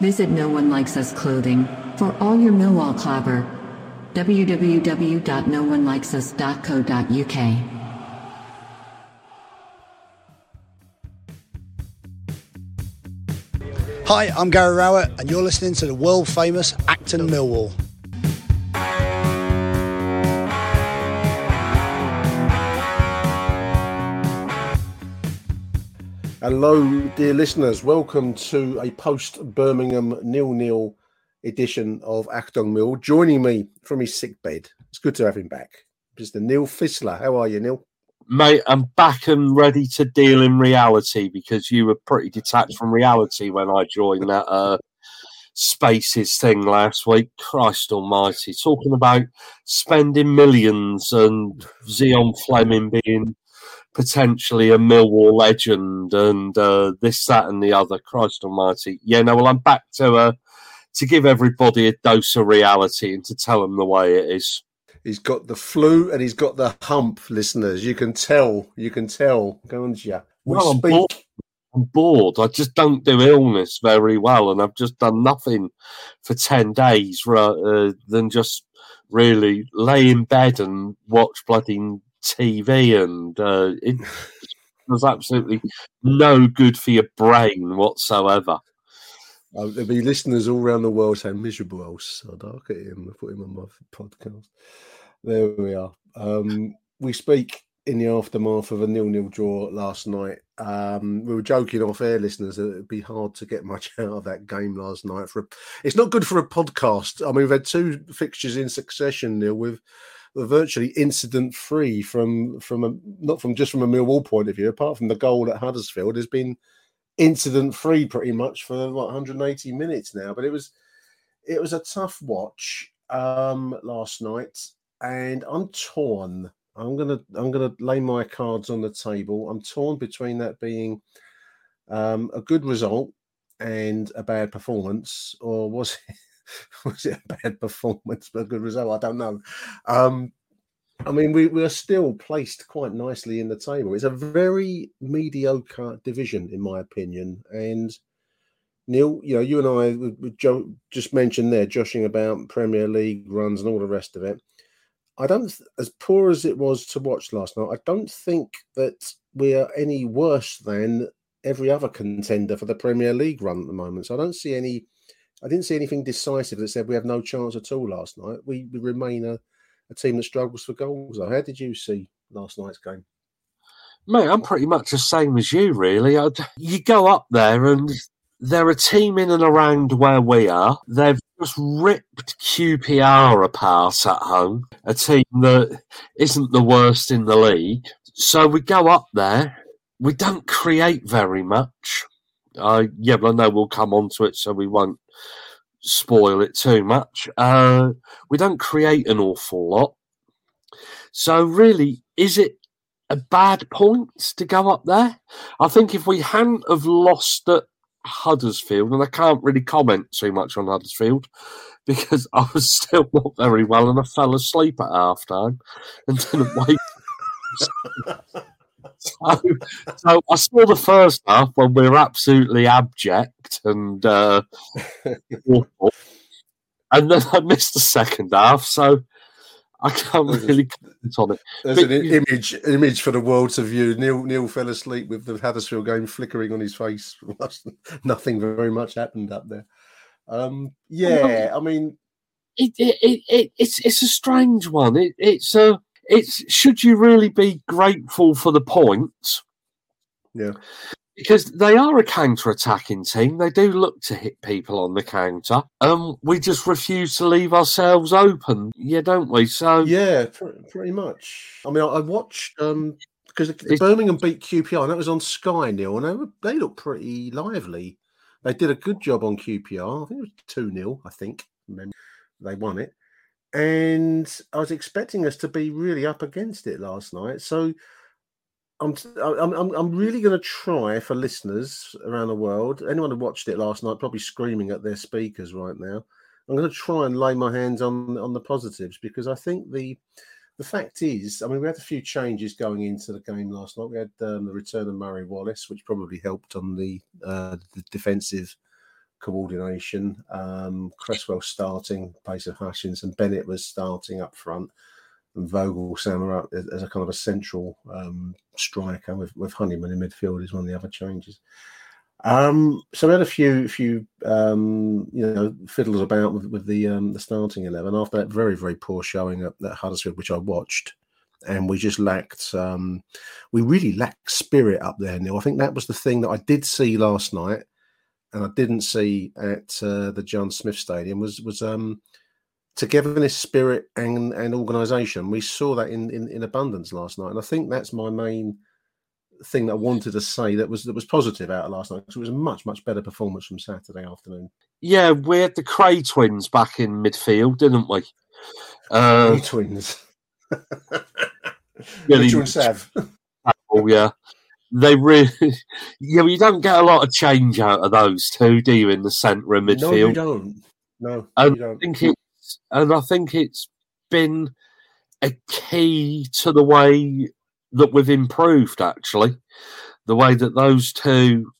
Visit No One Likes Us clothing for all your Millwall clobber. www.noonelikesus.co.uk. Hi, I'm Gary Rowett, and you're listening to the world famous Acton Millwall. Hello, dear listeners. Welcome to a post Birmingham nil nil edition of Acton Mill. Joining me from his sick bed. It's good to have him back. Mr. Neil Fissler. How are you, Neil? Mate, I'm back and ready to deal in reality because you were pretty detached from reality when I joined that uh, Spaces thing last week. Christ Almighty, talking about spending millions and Zian Flemming being potentially a Millwall legend and uh, this, that, and the other. Christ Almighty, yeah. No, well, I'm back to uh, to give everybody a dose of reality and to tell them the way it is. He's got the flu and he's got the hump, listeners. You can tell. You can tell, can't you? We Well, I'm bored. I'm bored. I just don't do illness very well, and I've just done nothing for ten days rather than just really lay in bed and watch bloody TV, and uh, it was absolutely no good for your brain whatsoever. Uh, there'll be listeners all around the world saying miserable old sod. I'll get him. I put him on my podcast. There we are. Um, we speak in the aftermath of a nil-nil draw last night. Um, we were joking off air, listeners, that it'd be hard to get much out of that game last night. For a, it's not good for a podcast. I mean, we've had two fixtures in succession, Neil, with virtually incident free from from a not from just from a Millwall point of view. Apart from the goal at Huddersfield, has been incident free pretty much for what 180 minutes now. But it was it was a tough watch um, last night, and I'm torn. I'm gonna I'm gonna lay my cards on the table. I'm torn between that being um, a good result and a bad performance, or was it was it a bad performance but a good result? I don't know. Um, I mean, we, we are still placed quite nicely in the table. It's a very mediocre division, in my opinion. And Neil, you know, you and I we- we jo- just mentioned there, joshing about Premier League runs and all the rest of it. I don't, as poor as it was to watch last night, I don't think that we are any worse than every other contender for the Premier League run at the moment. So I don't see any, I didn't see anything decisive that said we have no chance at all last night. We, we remain a, a team that struggles for goals. How did you see last night's game? Mate, I'm pretty much the same as you, really. i you go up there and they're a team in and around where we are. They've just ripped QPR apart at home, a team that isn't the worst in the league. So we go up there. We don't create very much. Uh, yeah, but I know we'll come on to it, so we won't spoil it too much. Uh, we don't create an awful lot. So, really, is it a bad point to go up there? I think if we hadn't have lost at Huddersfield, and I can't really comment too much on Huddersfield because I was still not very well and I fell asleep at half time and didn't wake. so, so I saw the first half when we were absolutely abject and uh, awful. and then I missed the second half. So I can't really comment on it. There's But an you- image image for the world to view. Neil Neil fell asleep with the Huddersfield game flickering on his face. Nothing very much happened up there. Um, yeah, I mean, it, it, it, it it's it's a strange one. It, it's a it's should you really be grateful for the points? Yeah. Because they are a counter-attacking team. They do look to hit people on the counter. Um, we just refuse to leave ourselves open. Yeah, don't we? So yeah, pr- pretty much. I mean, I, I watched um because Birmingham beat QPR, and that was on Sky, Neil, and they were, they looked pretty lively. They did a good job on QPR. I think it was two 0 I think and then they won it, and I was expecting us to be really up against it last night. So. I'm, I'm I'm really going to try for listeners around the world. Anyone who watched it last night probably screaming at their speakers right now. I'm going to try and lay my hands on on the positives because I think the the fact is, I mean, we had a few changes going into the game last night. We had um, the return of Murray Wallace, which probably helped on the, uh, the defensive coordination. Um, Cresswell starting, place of Hutchins, and Bennett was starting up front, and Voglsammer up as, as a kind of a central um, striker with, with Honeyman in midfield is one of the other changes. Um, so we had a few, few, um, you know, fiddles about with, with the um, the starting eleven after that very, very poor showing at, at Huddersfield, which I watched, and we just lacked, um, we really lacked spirit up there. Neil, I think that was the thing that I did see last night, and I didn't see at uh, the John Smith Stadium was was um, togetherness, spirit, and and organisation. We saw that in, in in abundance last night, and I think that's my main thing that I wanted to say that was that was positive out of last night because it was a much much better performance from Saturday afternoon. yeah, we had the Kray twins back in midfield, didn't we? Uh, twins, Yeah, Mitchell and Sav. Oh yeah, they really. Yeah, you don't get a lot of change out of those two, do you? In the centre of midfield, No, you don't. No, and you I don't. think it's and I think it's been a key to the way that we've improved. Actually, the way that those two.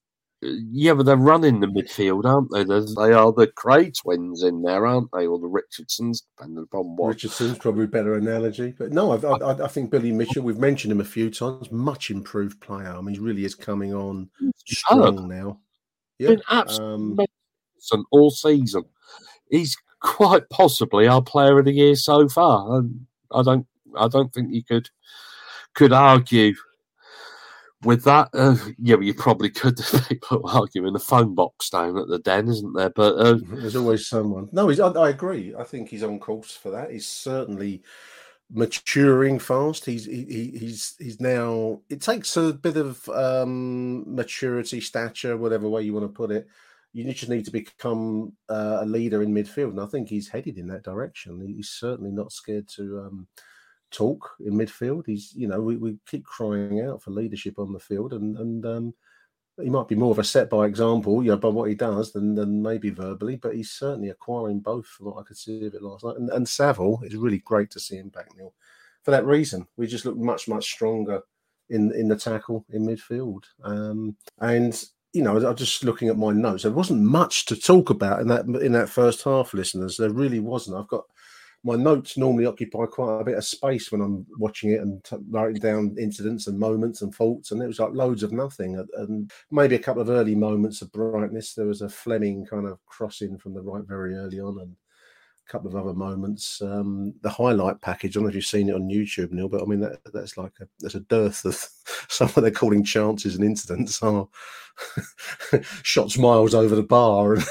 Yeah, but they're running the midfield, aren't they? There's, they are the Kray twins in there, aren't they? Or the Richardsons, depending upon what. Richardson's probably a better analogy, but no, I, I, I think Billy Mitchell. We've mentioned him a few times. Much improved player. I mean, he really is coming on strong now. been Yeah, absolutely um, all season. He's quite possibly our player of the year so far. And I don't, I don't think you could could argue with that. Uh, yeah, you probably could. People argue in the phone box down at the den, isn't there? But uh, There's always someone. No, he's, I, I agree. I think he's on course for that. He's certainly maturing fast. He's he, he- he's he's now. It takes a bit of um, maturity, stature, whatever way you want to put it. You just need to become uh, a leader in midfield, and I think he's headed in that direction. He's certainly not scared to um, talk in midfield. He's you know we, we keep crying out for leadership on the field, and and um, he might be more of a set by example, you know, by what he does than than maybe verbally, but he's certainly acquiring both from what I could see of it last night. And, and Saville is really great to see him back, Neil. For that reason, we just look much much stronger in in the tackle in midfield. Um, and you know, I was just looking at my notes. There wasn't much to talk about in that in that first half, listeners. There really wasn't. I've got my notes normally occupy quite a bit of space when I'm watching it and t- writing down incidents and moments and faults, and it was like loads of nothing, and, maybe a couple of early moments of brightness. There was a Flemming kind of crossing from the right very early on, and couple of other moments. Um, the highlight package. I don't know if you've seen it on YouTube, Neil, but I mean that that's like a there's a dearth of some of they're calling chances and incidents are shots miles over the bar and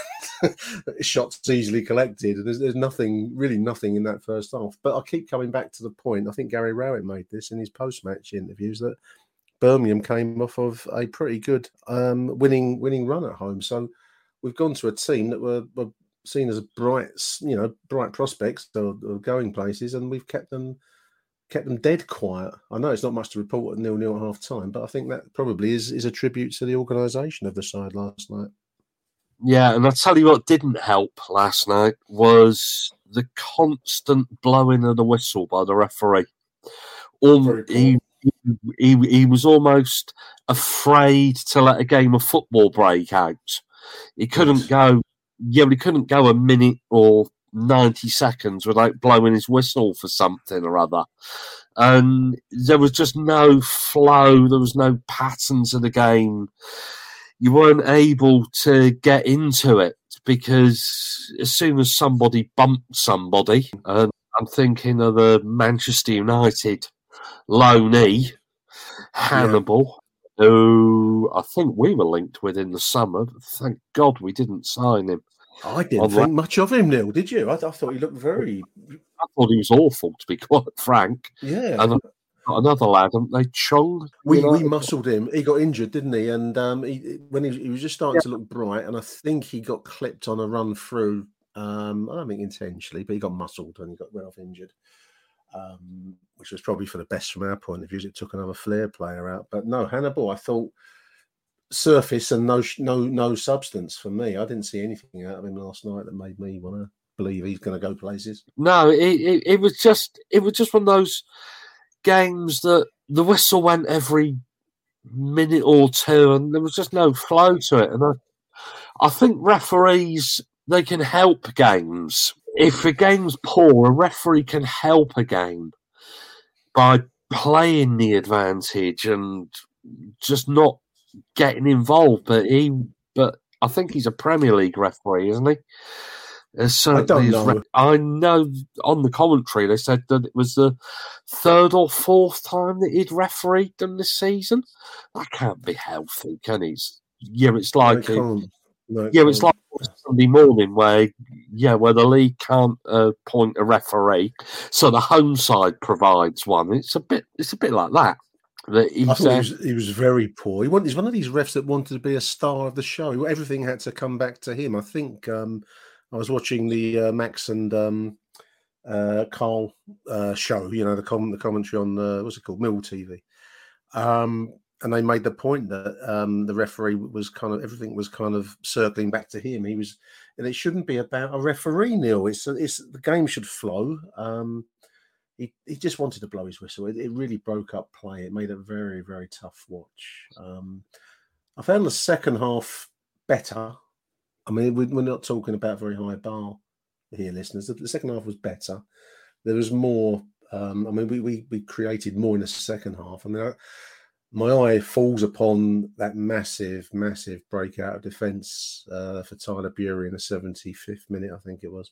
shots easily collected. There's, there's nothing, really nothing in that first half. But I keep coming back to the point. I think Gary Rowett made this in his post-match interviews that Birmingham came off of a pretty good um, winning winning run at home. So we've gone to a team that were, were seen as bright, you know, bright prospects or, or going places, and we've kept them kept them dead quiet. I know it's not much to report at nil nil at half time, but I think that probably is is a tribute to the organisation of the side last night. yeah, and I tell you what didn't help last night was the constant blowing of the whistle by the referee. Um, Al- he, he, he was almost afraid to let a game of football break out. He couldn't go, yeah, but he couldn't go a minute or 90 seconds without blowing his whistle for something or other. And there was just no flow, there was no pattern to the game. You weren't able to get into it because as soon as somebody bumped somebody, and I'm thinking of the Manchester United loanee, Hannibal, who I think we were linked with in the summer. Thank God we didn't sign him. I didn't think much of him, Neil. Did you? I, I, thought he looked very. I thought he was awful, to be quite frank. Yeah. And another lad, haven't they? Chong. We we muscled him. He got injured, didn't he? And um, he, when he, he was just starting yeah. to look bright, and I think he got clipped on a run through. Um, I don't think intentionally, but he got muscled and he got went off injured. Um, which was probably for the best from our point of view. It took another flair player out, but no, Hannibal. I thought surface and no no no substance for me. I didn't see anything out of him last night that made me want to believe he's going to go places. No, it, it, it was just it was just one of those games that the whistle went every minute or two, and there was just no flow to it. And I, I think referees they can help games. If a game's poor, a referee can help a game by playing the advantage and just not getting involved. But he, but I think he's a Premier League referee, isn't he? I don't know. Re- I know on the commentary they said that it was the third or fourth time that he'd refereed them this season. That can't be healthy, can it? Yeah, it's like no, it, yeah, it's like Sunday morning where yeah, where the league can't uh, appoint a referee, so the home side provides one. It's a bit, it's a bit like that. That he, I thought he, was, he was very poor. He wanted, he's one of these refs that wanted to be a star of the show. Everything had to come back to him. I think um, I was watching the uh, Max and um, uh, Carl uh, show. You know the com- the commentary on the what's it called Mill TV, um, and they made the point that um, the referee was kind of everything was kind of circling back to him. He was, and it shouldn't be about a referee, Neil. It's it's the game should flow. Um, he, he just wanted to blow his whistle. It, it, really broke up play. It made a very very tough watch. Um, I found the second half better. I mean, we're not talking about very high bar here, listeners. The second half was better. There was more. Um, I mean, we, we we created more in the second half. I mean, I, my eye falls upon that massive, massive breakout of defence uh, for Tyler Burey in the 75th minute, I think it was,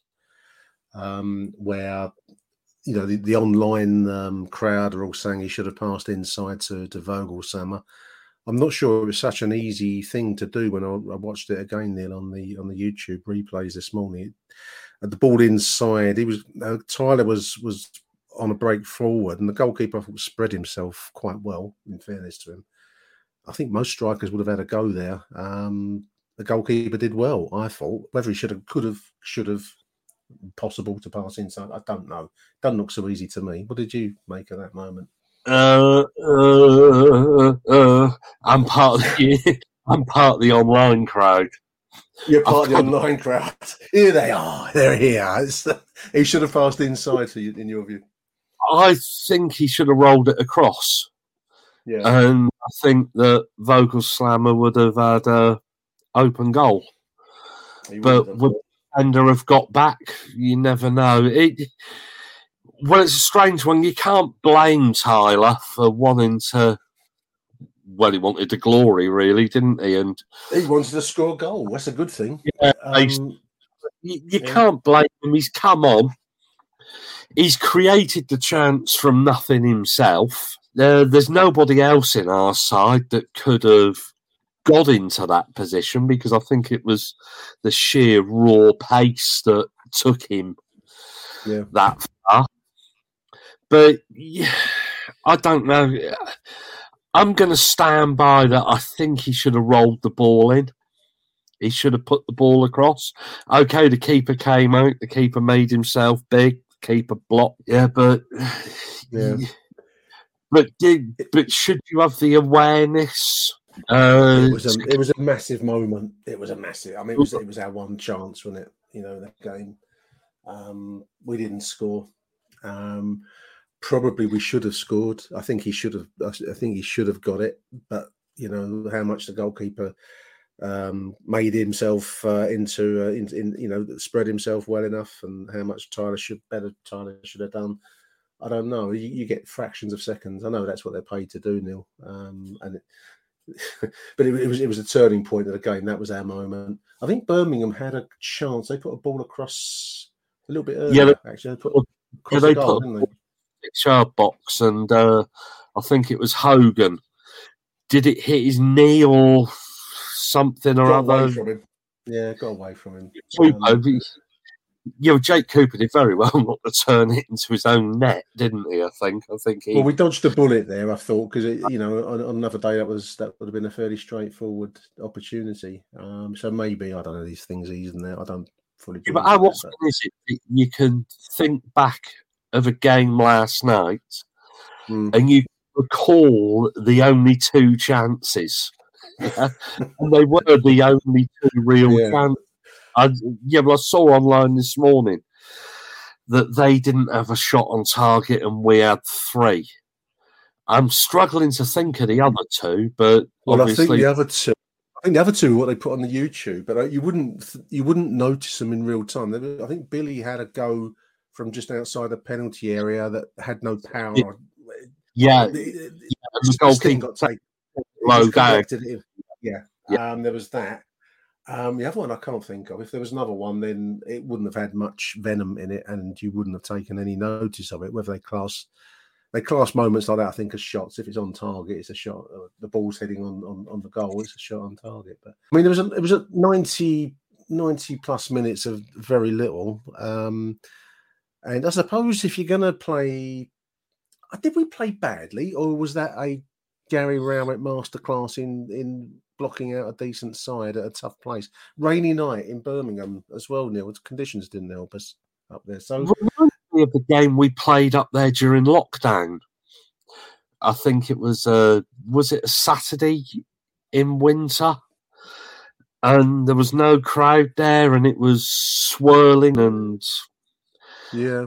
um, where you know the, the online um, crowd are all saying he should have passed inside to to Voglsammer. I'm not sure it was such an easy thing to do when I, I watched it again, Neil, on the on the YouTube replays this morning. At the ball inside, he was uh, Tyler was was on a break forward, and the goalkeeper thought, spread himself quite well. In fairness to him, I think most strikers would have had a go there. Um, the goalkeeper did well, I thought. Whether he should have, could have, should have, possible to pass inside, I don't know. Doesn't look so easy to me. What did you make of that moment? uh, uh, uh, I'm part of the I'm part of the online crowd. You're part of the online crowd. Here they are. They're here. It's, he should have passed inside for you, in your view. I think he should have rolled it across. Yeah. And I think that Voglsammer would have had a open goal. but would Ender have got back? You never know. It well, it's a strange one. You can't blame Tyler for wanting to. Well, he wanted the glory, really, didn't he? And he wanted to score a goal. That's a good thing. Yeah, um, you, you yeah. can't blame him. He's come on. He's created the chance from nothing himself. Uh, there's nobody else in our side that could have got into that position because I think it was the sheer raw pace that took him yeah. that far. But yeah, I don't know. I'm going to stand by that. I think he should have rolled the ball in. He should have put the ball across. Okay, the keeper came out. The keeper made himself big. Keeper block. Yeah, but yeah. But did, but should you have the awareness? Uh, it was a it was a massive moment. It was a massive. I mean, it was it was our one chance, wasn't it? You know that game. Um, we didn't score. Um, probably we should have scored. I think he should have. I think he should have got it. But you know how much the goalkeeper um, made himself uh, into, uh, in, in, you know, spread himself well enough, and how much Tyler should better Tyler should have done. I don't know. You, you get fractions of seconds. I know that's what they're paid to do, Neil. Um, and it, but it, it, was it was a turning point of the game. That was our moment. I think Birmingham had a chance. They put a ball across a little bit earlier. Yeah, actually, they put, yeah, they the goal, put a six yard box, and uh, I think it was Hogan. Did it hit his knee or something or got other? Yeah, got away from him. Um, know, Jake Cooper did very well not to turn it into his own net, didn't he? I think. I think he. Well, we dodged a bullet there. I thought because you know on, on, another day that was that would have been a fairly straightforward opportunity. Um, so maybe I don't know these things isn't there. I don't fully. Yeah, but how often but... is it you can think back of a game last night mm. and you recall the only two chances? And they were the only two real yeah. chances I, yeah, well, I saw online this morning that they didn't have a shot on target and we had three. I'm struggling to think of the other two, but well, obviously... I think the other two. I think the other two are what they put on the YouTube, but uh, you wouldn't you wouldn't notice them in real time. I think Billy had a go from just outside the penalty area that had no power. Yeah, the, yeah, the goalkeeper got taken. Low down. Yeah, yeah. Um, there was that. Um, the other one I can't think of. If there was another one, then it wouldn't have had much venom in it, and you wouldn't have taken any notice of it. Whether they class they class moments like that, I think, as shots. If it's on target, it's a shot. Uh, the ball's heading on, on on the goal, it's a shot on target. But I mean, there was a, it was a 90, 90 plus minutes of very little. Um, and I suppose if you're going to play, did we play badly, or was that a Gary Rowett masterclass in in blocking out a decent side at a tough place. Rainy night in Birmingham as well, Neil. The conditions didn't help us up there. So reminds me of the game we played up there during lockdown. I think it was uh was it a Saturday in winter? And there was no crowd there and it was swirling and yeah.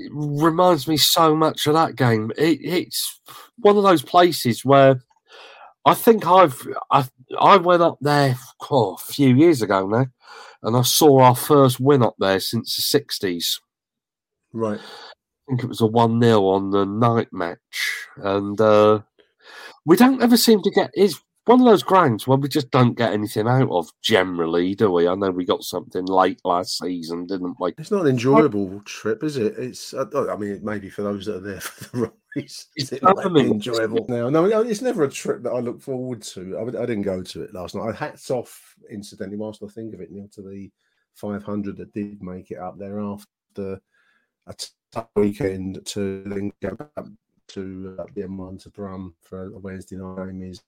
It reminds me so much of that game. It, it's one of those places where I think I've I I went up there oh, a few years ago now, and I saw our first win up there since the sixties. Right. I think it was a one 0 on the night match, and uh, we don't ever seem to get. Is one of those grounds where we just don't get anything out of generally, do we? I know we got something late last season, didn't we? It's not an enjoyable trip, is it? It's. I mean, maybe for those that are there for the race, it's it enjoyable. Now, no, it's never a trip that I look forward to. I, I didn't go to it last night. I hats off, incidentally, whilst I think of it, Neil, to the 500 that did make it up there after a tough weekend to then go back to uh, the M1 to Brum for a Wednesday night game is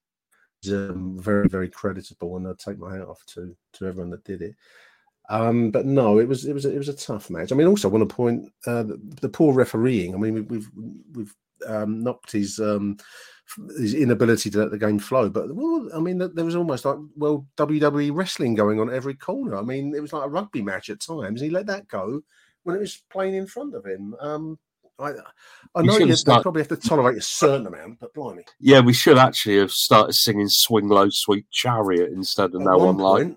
um, very, very creditable, and I take my hat off to to everyone that did it. Um, but no, it was it was it was a tough match. I mean, also I want to point uh, the, the, poor refereeing. I mean, we've we've um, knocked his um, his inability to let the game flow. But well, I mean, there was almost like well WWE wrestling going on every corner. I mean, it was like a rugby match at times. He let that go when it was playing in front of him. Um, I, I know you start... probably have to tolerate a certain amount, but blimey. Yeah, we should actually have started singing "Swing Low, Sweet Chariot" instead of At "No One Like."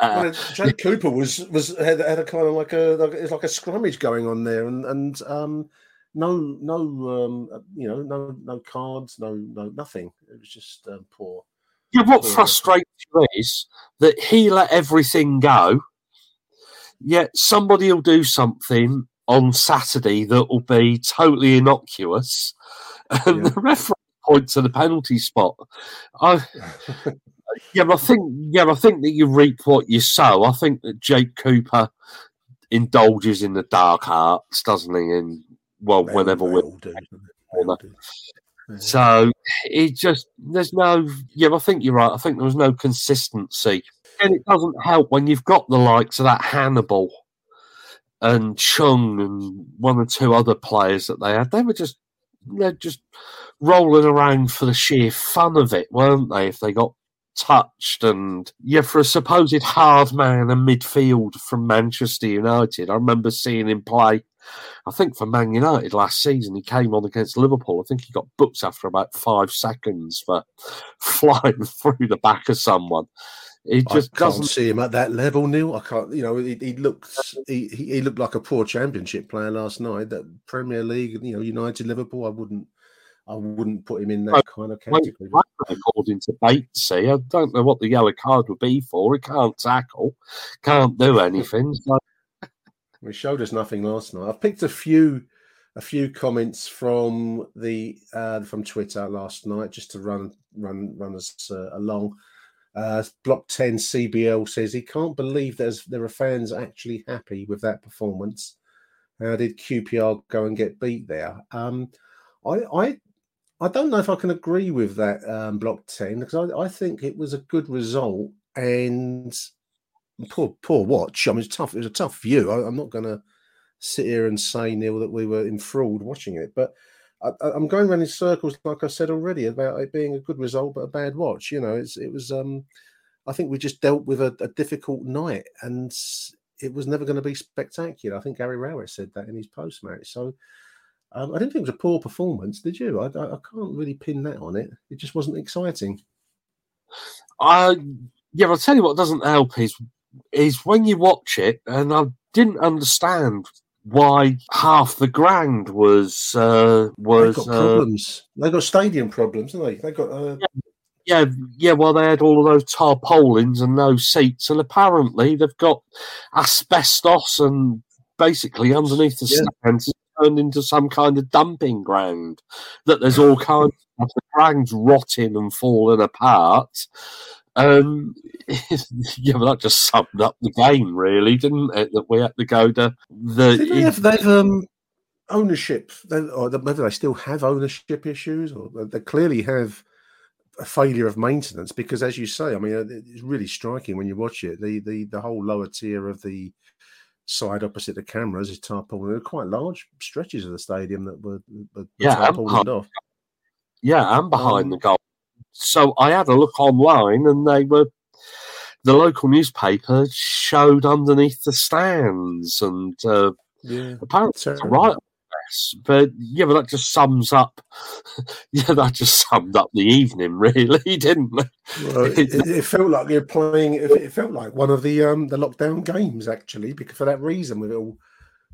Uh, well, Jake Cooper was was had, had a kind of like a like, it's like a scrummage going on there, and and um, no no um, you know no no cards, no no nothing. It was just um, poor. Yeah, what poor frustrates you is that he let everything go. Yet somebody will do something on Saturday that will be totally innocuous, and yeah. the referee points to the penalty spot. I, yeah, I think yeah, I think that you reap what you sow. I think that Jake Cooper indulges in the dark arts, doesn't he? In well, well whenever we're so it just there's no yeah. I think you're right. I think there was no consistency, and it doesn't help when you've got the likes of that Hannibal and Chong and one or two other players that they had, they were just they're just rolling around for the sheer fun of it, weren't they? If they got touched and yeah, for a supposed hard man and midfield from Manchester United, I remember seeing him play I think for Man United last season, he came on against Liverpool. I think he got booked after about five seconds for flying through the back of someone. He just I can't doesn't see him at that level, Neil. I can't. You know, he, he looked he, he looked like a poor Championship player last night. That Premier League, you know, United, Liverpool. I wouldn't I wouldn't put him in that kind of category. According to Batesy. I don't know what the yellow card would be for. He can't tackle, can't do anything. So He showed us nothing last night. I've picked a few a few comments from the uh, from Twitter last night just to run run run us uh, along. Uh, Block ten CBL says he can't believe there's there are fans actually happy with that performance. How did QPR go and get beat there? Um, I I I don't know if I can agree with that um, Block ten because I, I think it was a good result and poor poor watch. I mean, it's tough. It was a tough view. I, I'm not going to sit here and say Neil that we were enthralled watching it, but I, I'm going around in circles, like I said already, about it being a good result but a bad watch. You know, it's it was. um I think we just dealt with a, a difficult night, and it was never going to be spectacular. I think Gary Rowett said that in his post match. So. Um, I didn't think it was a poor performance, did you? I, I, I can't really pin that on it. It just wasn't exciting. I yeah, I'll tell you what doesn't help is is when you watch it, and I didn't understand why half the ground was uh, was They've got uh, problems. They've got stadium problems, haven't they? They've got uh, yeah, yeah. Well, they had all of those tarpaulins and no seats, and apparently they've got asbestos and basically underneath the Yeah. stands it's turned into some kind of dumping ground. That there's all kinds of the ground's rotting and falling apart. Um, yeah, but that just summed up the game, really, didn't it? That we had to go to the. Did they have they've um ownership? They, or whether they still have ownership issues, or they clearly have a failure of maintenance. Because, as you say, I mean, it's really striking when you watch it. The the the whole lower tier of the side opposite the cameras is tarpaulin. There were quite large stretches of the stadium that were, were Yeah, and tarpaulined off. Yeah, and behind Um, the goal. So I had a look online, and they were the local newspaper showed underneath the stands, and uh, Yeah, apparently it's terrible. right. But yeah, but that just sums up. Yeah, that just summed up the evening, really, didn't it? Well, it, it- felt like you're playing. It, it felt like one of the um the lockdown games actually, because for that reason, with it all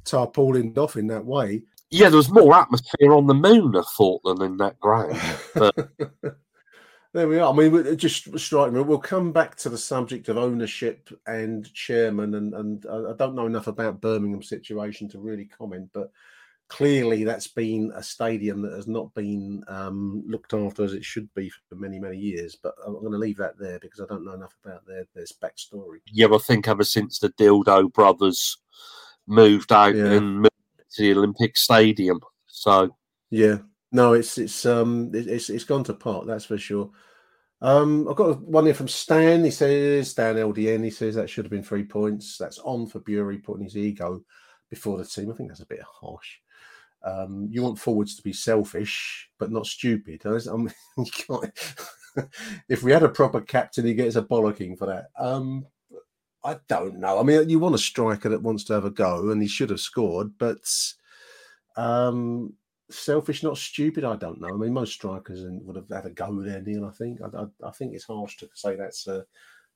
tarpaulined off in that way. Yeah, there was more atmosphere on the moon, I thought, than in that ground. But There we are. I mean, it just strike me. We'll come back to the subject of ownership and chairman, and and I I don't know enough about Birmingham's situation to really comment, but clearly that's been a stadium that has not been um, looked after as it should be for many many years. But I'm going to leave that there because I don't know enough about their their backstory. yeah, I think ever since the Dildo brothers moved out Yeah. and moved to the Olympic Stadium, so Yeah, no, it's it's um it- it's it's gone to pot. That's for sure. Um, I've got one here from Stan. He says Stan LDN. He says that should have been three points. That's on for Burey putting his ego before the team. I think that's a bit harsh. Um, you want forwards to be selfish, but not stupid. I mean, if we had a proper captain, he gets a bollocking for that. Um, I don't know. I mean, you want a striker that wants to have a go, and he should have scored, but um, selfish, not stupid. I don't know. I mean, most strikers would have had a go there, Neil. I think. I, I, I think it's harsh to say that's a,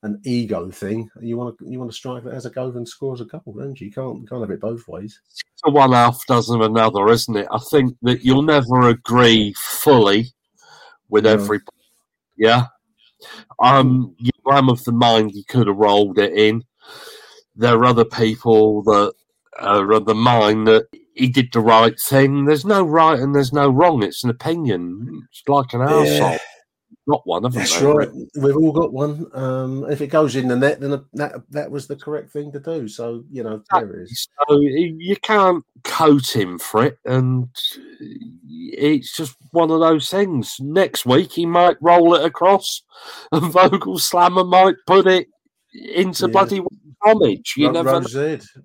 an ego thing. You want to you want a striker that has a go and scores a goal, don't you? You can't you can't have it both ways. to one half dozen of another, isn't it? I think that you'll never agree fully with No. every. Yeah. Um, you- I'm of the mind you could have rolled it in. There are other people that are of the mind that he did the right thing. There's no right and there's no wrong. It's an opinion. It's like an arsehole. Not one, haven't That's right. We've all got one. Um, if it goes in the net, then that that was the correct thing to do. So you know, there is. So you can't coat him for it, and it's just one of those things. Next week he might roll it across, and Voglsammer might put it into Yeah. bloody homage. You Ro- never.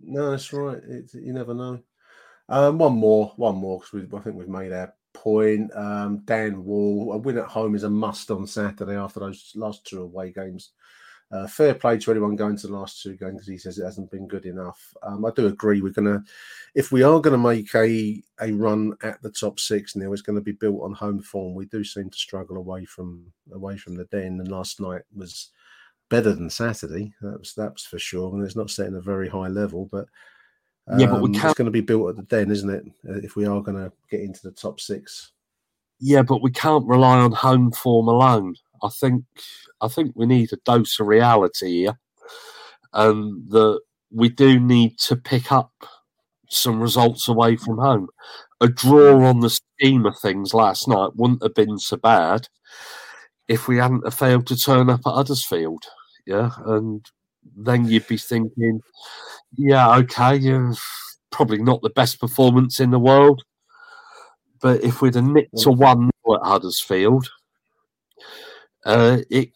No, that's right. It, you never know. Um, one more, one more, because I think we've made our point. Um, Dan Wall, a win at home is a must on Saturday after those last two away games Uh, fair play to anyone going to the last two games because he says it hasn't been good enough. Um, I do agree. We're gonna, if we are going to make a a run at the top six now, it's going to be built on home form. We do seem to struggle away from away from the den, and last night was better than Saturday. That was that's for sure. And it's not setting a very high level, but um, Yeah, but we it's can't- going to be built at the den, isn't it? Uh, If we are going to get into the top six. Yeah, but we can't rely on home form alone. I think I think we need a dose of reality here, and that we do need to pick up some results away from home. A draw on the scheme of things last night wouldn't have been so bad if we hadn't have failed to turn up at Huddersfield. Yeah, and then you'd be thinking, yeah, okay, you've probably not the best performance in the world, but if we'd have nicked to one at Huddersfield, uh, it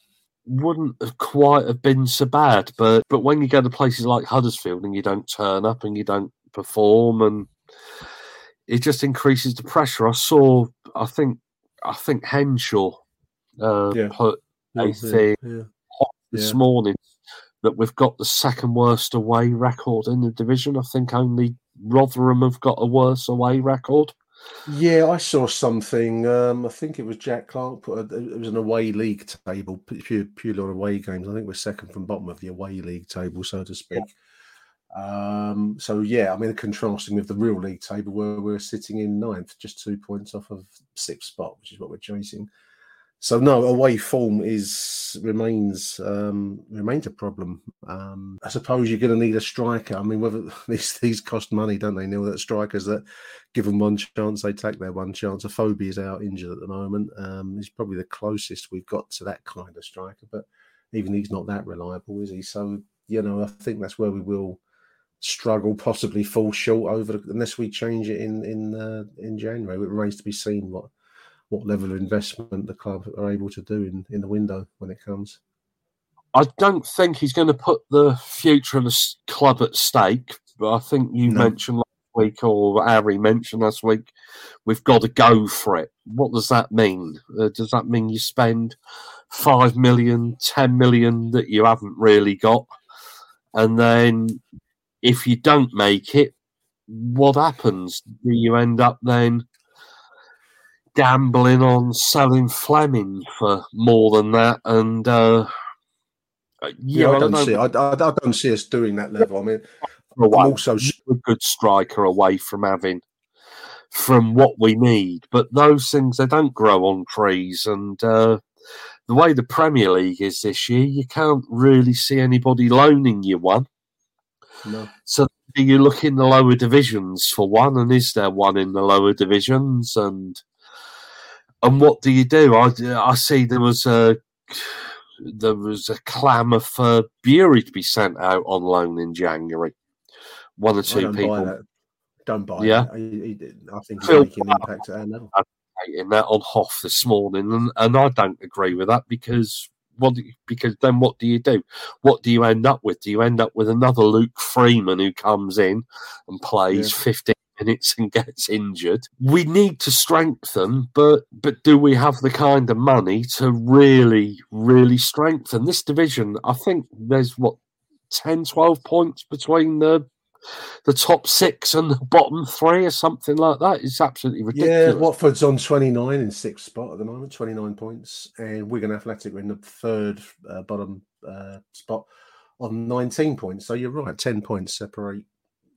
wouldn't have quite have been so bad. But but when you go to places like Huddersfield and you don't turn up and you don't perform, and it just increases the pressure. I saw, I think, I think Henshaw uh, Yeah. put a Yeah, thing yeah. This Yeah. morning that we've got the second worst away record in the division. I think only Rotherham have got a worse away record. Yeah, I saw something. Um, I think it was Jack Clark put. A, it was an away league table, pure, purely on away games. I think we're second from bottom of the away league table, so to speak. Um, so yeah, I mean, contrasting with the real league table where we're sitting in ninth, just two points off of sixth spot, which is what we're chasing. So no, away form is remains um, remains a problem. Um, I suppose you're going to need a striker. I mean, whether these these cost money, don't they? Neil, that strikers that give them one chance, they take their one chance. Afobe is out injured at the moment. Um, he's probably the closest we've got to that kind of striker, but even he's not that reliable, is he? So you know, I think that's where we will struggle, possibly fall short over unless we change it in in uh, in January. It remains to be seen what what level of investment the club are able to do in, in the window when it comes. I don't think he's going to put the future of the club at stake. But I think you No. mentioned last week, or Harry mentioned last week, we've got to go for it. What does that mean? Uh, does that mean you spend five million, ten million that you haven't really got, and then if you don't make it, what happens? Do you end up then? Gambling on selling Flemming for more than that, and uh, Yeah, I don't know see. I, I, I don't see us doing that level. I mean, for a I'm also a good striker away from having from what we need. But those things they don't grow on trees, and uh, the way the Premier League is this year, you can't really see anybody loaning you one. no. So do you look in the lower divisions for one, and is there one in the lower divisions? And and what do you do? I I see there was a there was a clamour for Burey to be sent out on loan in January. One or two don't people buy that. Don't buy Yeah. that. He- he- I think he's making an impact at our level. that on Hoff this morning, and, and I don't agree with that because what you- because then what do you do? What do you end up with? Do you end up with another Luke Freeman who comes in and plays Yeah. 15 minutes and gets injured? We need to strengthen, but but do we have the kind of money to really really strengthen this division? I think there's what 10 12 points between the the top six and the bottom three or something like that. It's absolutely ridiculous. Yeah, Watford's on 29 in sixth spot at the moment, 29 points. And Wigan Athletic are in the third uh, bottom uh, spot on 19 points. So you're right, 10 points separate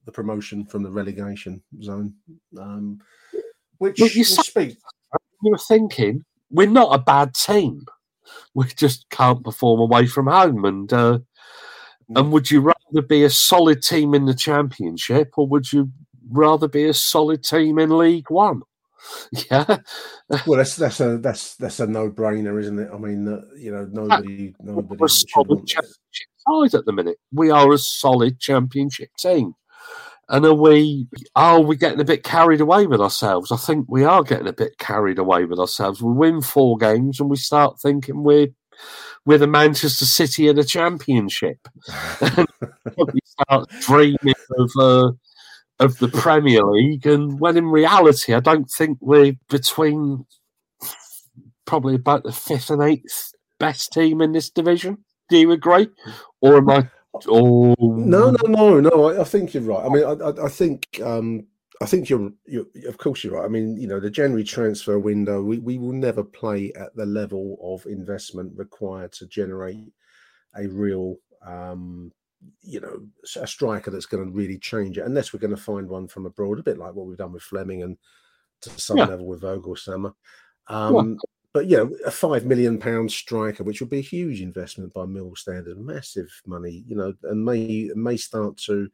the promotion from the relegation zone. Um, which Look, you speak. you were thinking we're not a bad team. We just can't perform away from home. And uh, and would you rather be a solid team in the championship, or would you rather be a solid team in League One? Yeah, Well, that's that's a that's that's a no brainer, isn't it? I mean, uh, you know, nobody nobody we're solid championship side at the minute. We are a solid championship team. And are we are we getting a bit carried away with ourselves? I think we are getting a bit carried away with ourselves. We win four games and we start thinking we're we're the Manchester City of the championship. we start dreaming of uh, of the Premier League, and when in reality, I don't think we're between probably about the fifth and eighth best team in this division. Do you agree? Or am I? Oh No, no, no, no. I, I think you're right. I mean, I, I, I think, um, I think you're, you're, of course, you're right. I mean, you know, the January transfer window, we, we will never play at the level of investment required to generate a real, um, you know, a striker that's going to really change it, unless we're going to find one from abroad, a bit like what we've done with Flemming and to some Yeah. level with Voglsammer. Um, but you know, a five million pound striker, which would be a huge investment by Mill standard, massive money, you know, and may may start to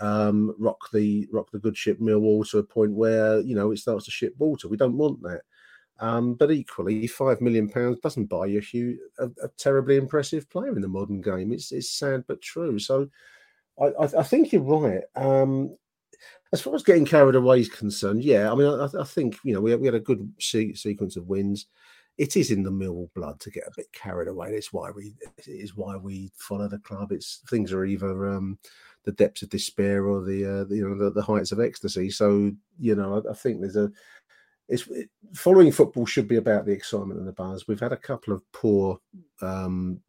um, rock the rock the good ship Millwall to a point where you know it starts to ship water. We don't want that. Um, but equally, five million pounds doesn't buy you a, huge, a, a terribly impressive player in the modern game. It's it's sad but true. So I, I, I think you're right. Um, as far as getting carried away is concerned, yeah, I mean, I, I think you know we, we had a good se- sequence of wins. It is in the mill blood to get a bit carried away. It's why we it is why we follow the club. It's things are either um, the depths of despair or the, uh, the you know the, the heights of ecstasy. So you know, I, I think there's a it's it, following football should be about the excitement and the buzz. We've had a couple of poor, um,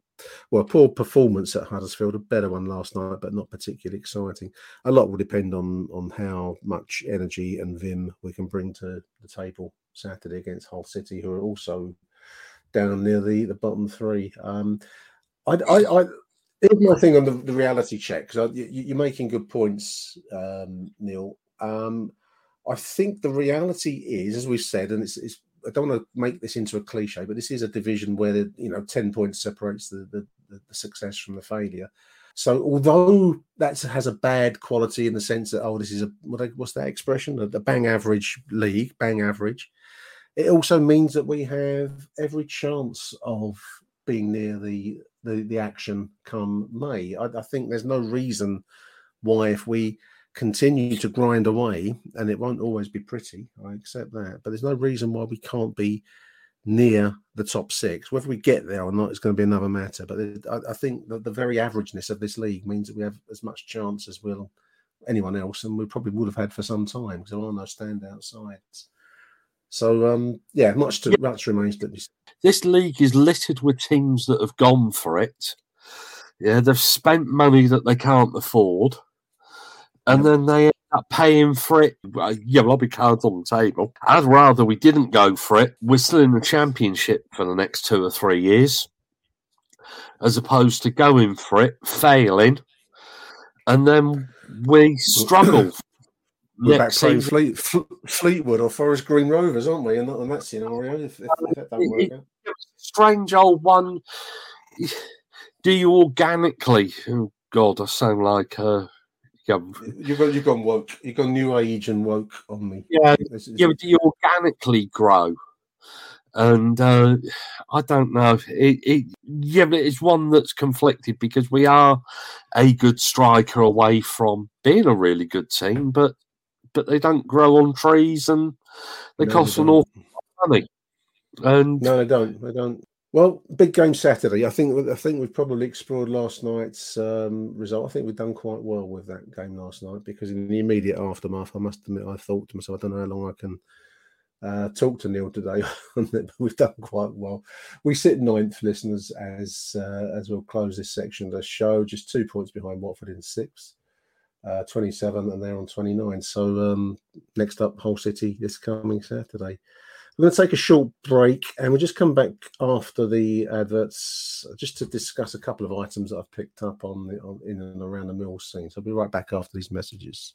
well, poor performance at Huddersfield. A better one last night, but not particularly exciting. A lot will depend on on how much energy and vim we can bring to the table Saturday against Hull City, who are also down near the the bottom three. Um, I, I, I here's my thing on the, the reality check because you, you're making good points, um, Neil. Um, I think the reality is, as we've said, and it's, it's I don't want to make this into a cliche, but this is a division where the, you know ten points separates the, the the the success from the failure. So although that has a bad quality in the sense that oh this is a what what's that expression a bang average league bang average, it also means that we have every chance of being near the the, the action come May. I, I think there's no reason why if we continue to grind away, and it won't always be pretty. I accept that, but there's no reason why we can't be near the top six. Whether we get there or not is going to be another matter. But I, think that the very averageness of this league means that we have as much chance as will anyone else, and we probably would have had for some time because there are no standout sides. So um, yeah, much to much remains to be. This league is littered with teams that have gone for it. Yeah, they've spent money that they can't afford, and then they end up paying for it. Yeah, well, I'll be cards on the table. I'd rather we didn't go for it. We're still in the championship for the next two or three years, as opposed to going for it, failing, and then we struggle. We're back playing. Fleet, Fleetwood or Forest Green Rovers, aren't we? In that, in that scenario, if, if, if that don't work it- out. strange old one. Do you organically? Oh God, I sound like uh, yeah, You've gone, you've gone woke. You've gone new age and woke on me. yeah, is- Do you organically grow? And uh, I don't know. It, it, yeah, but it's one that's conflicted because we are a good striker away from being a really good team, but but they don't grow on trees and they No, cost they an awful lot of money. And No, they don't. They don't. Well, big game Saturday. I think. I think we've probably explored last night's um, result. I think we've done quite well with that game last night because in the immediate aftermath, I must admit, I thought to myself, I don't know how long I can uh, talk to Neil today. but we've done quite well. We sit ninth, listeners, as uh, as we'll close this section of the show, just two points behind Watford in sixth. Uh, 27 and they're on 29 so um next up Hull City this coming Saturday we're going to take a short break and we'll just come back after the adverts just to discuss a couple of items that I've picked up on, the, on in and around the mill scene. So I'll be right back after these messages.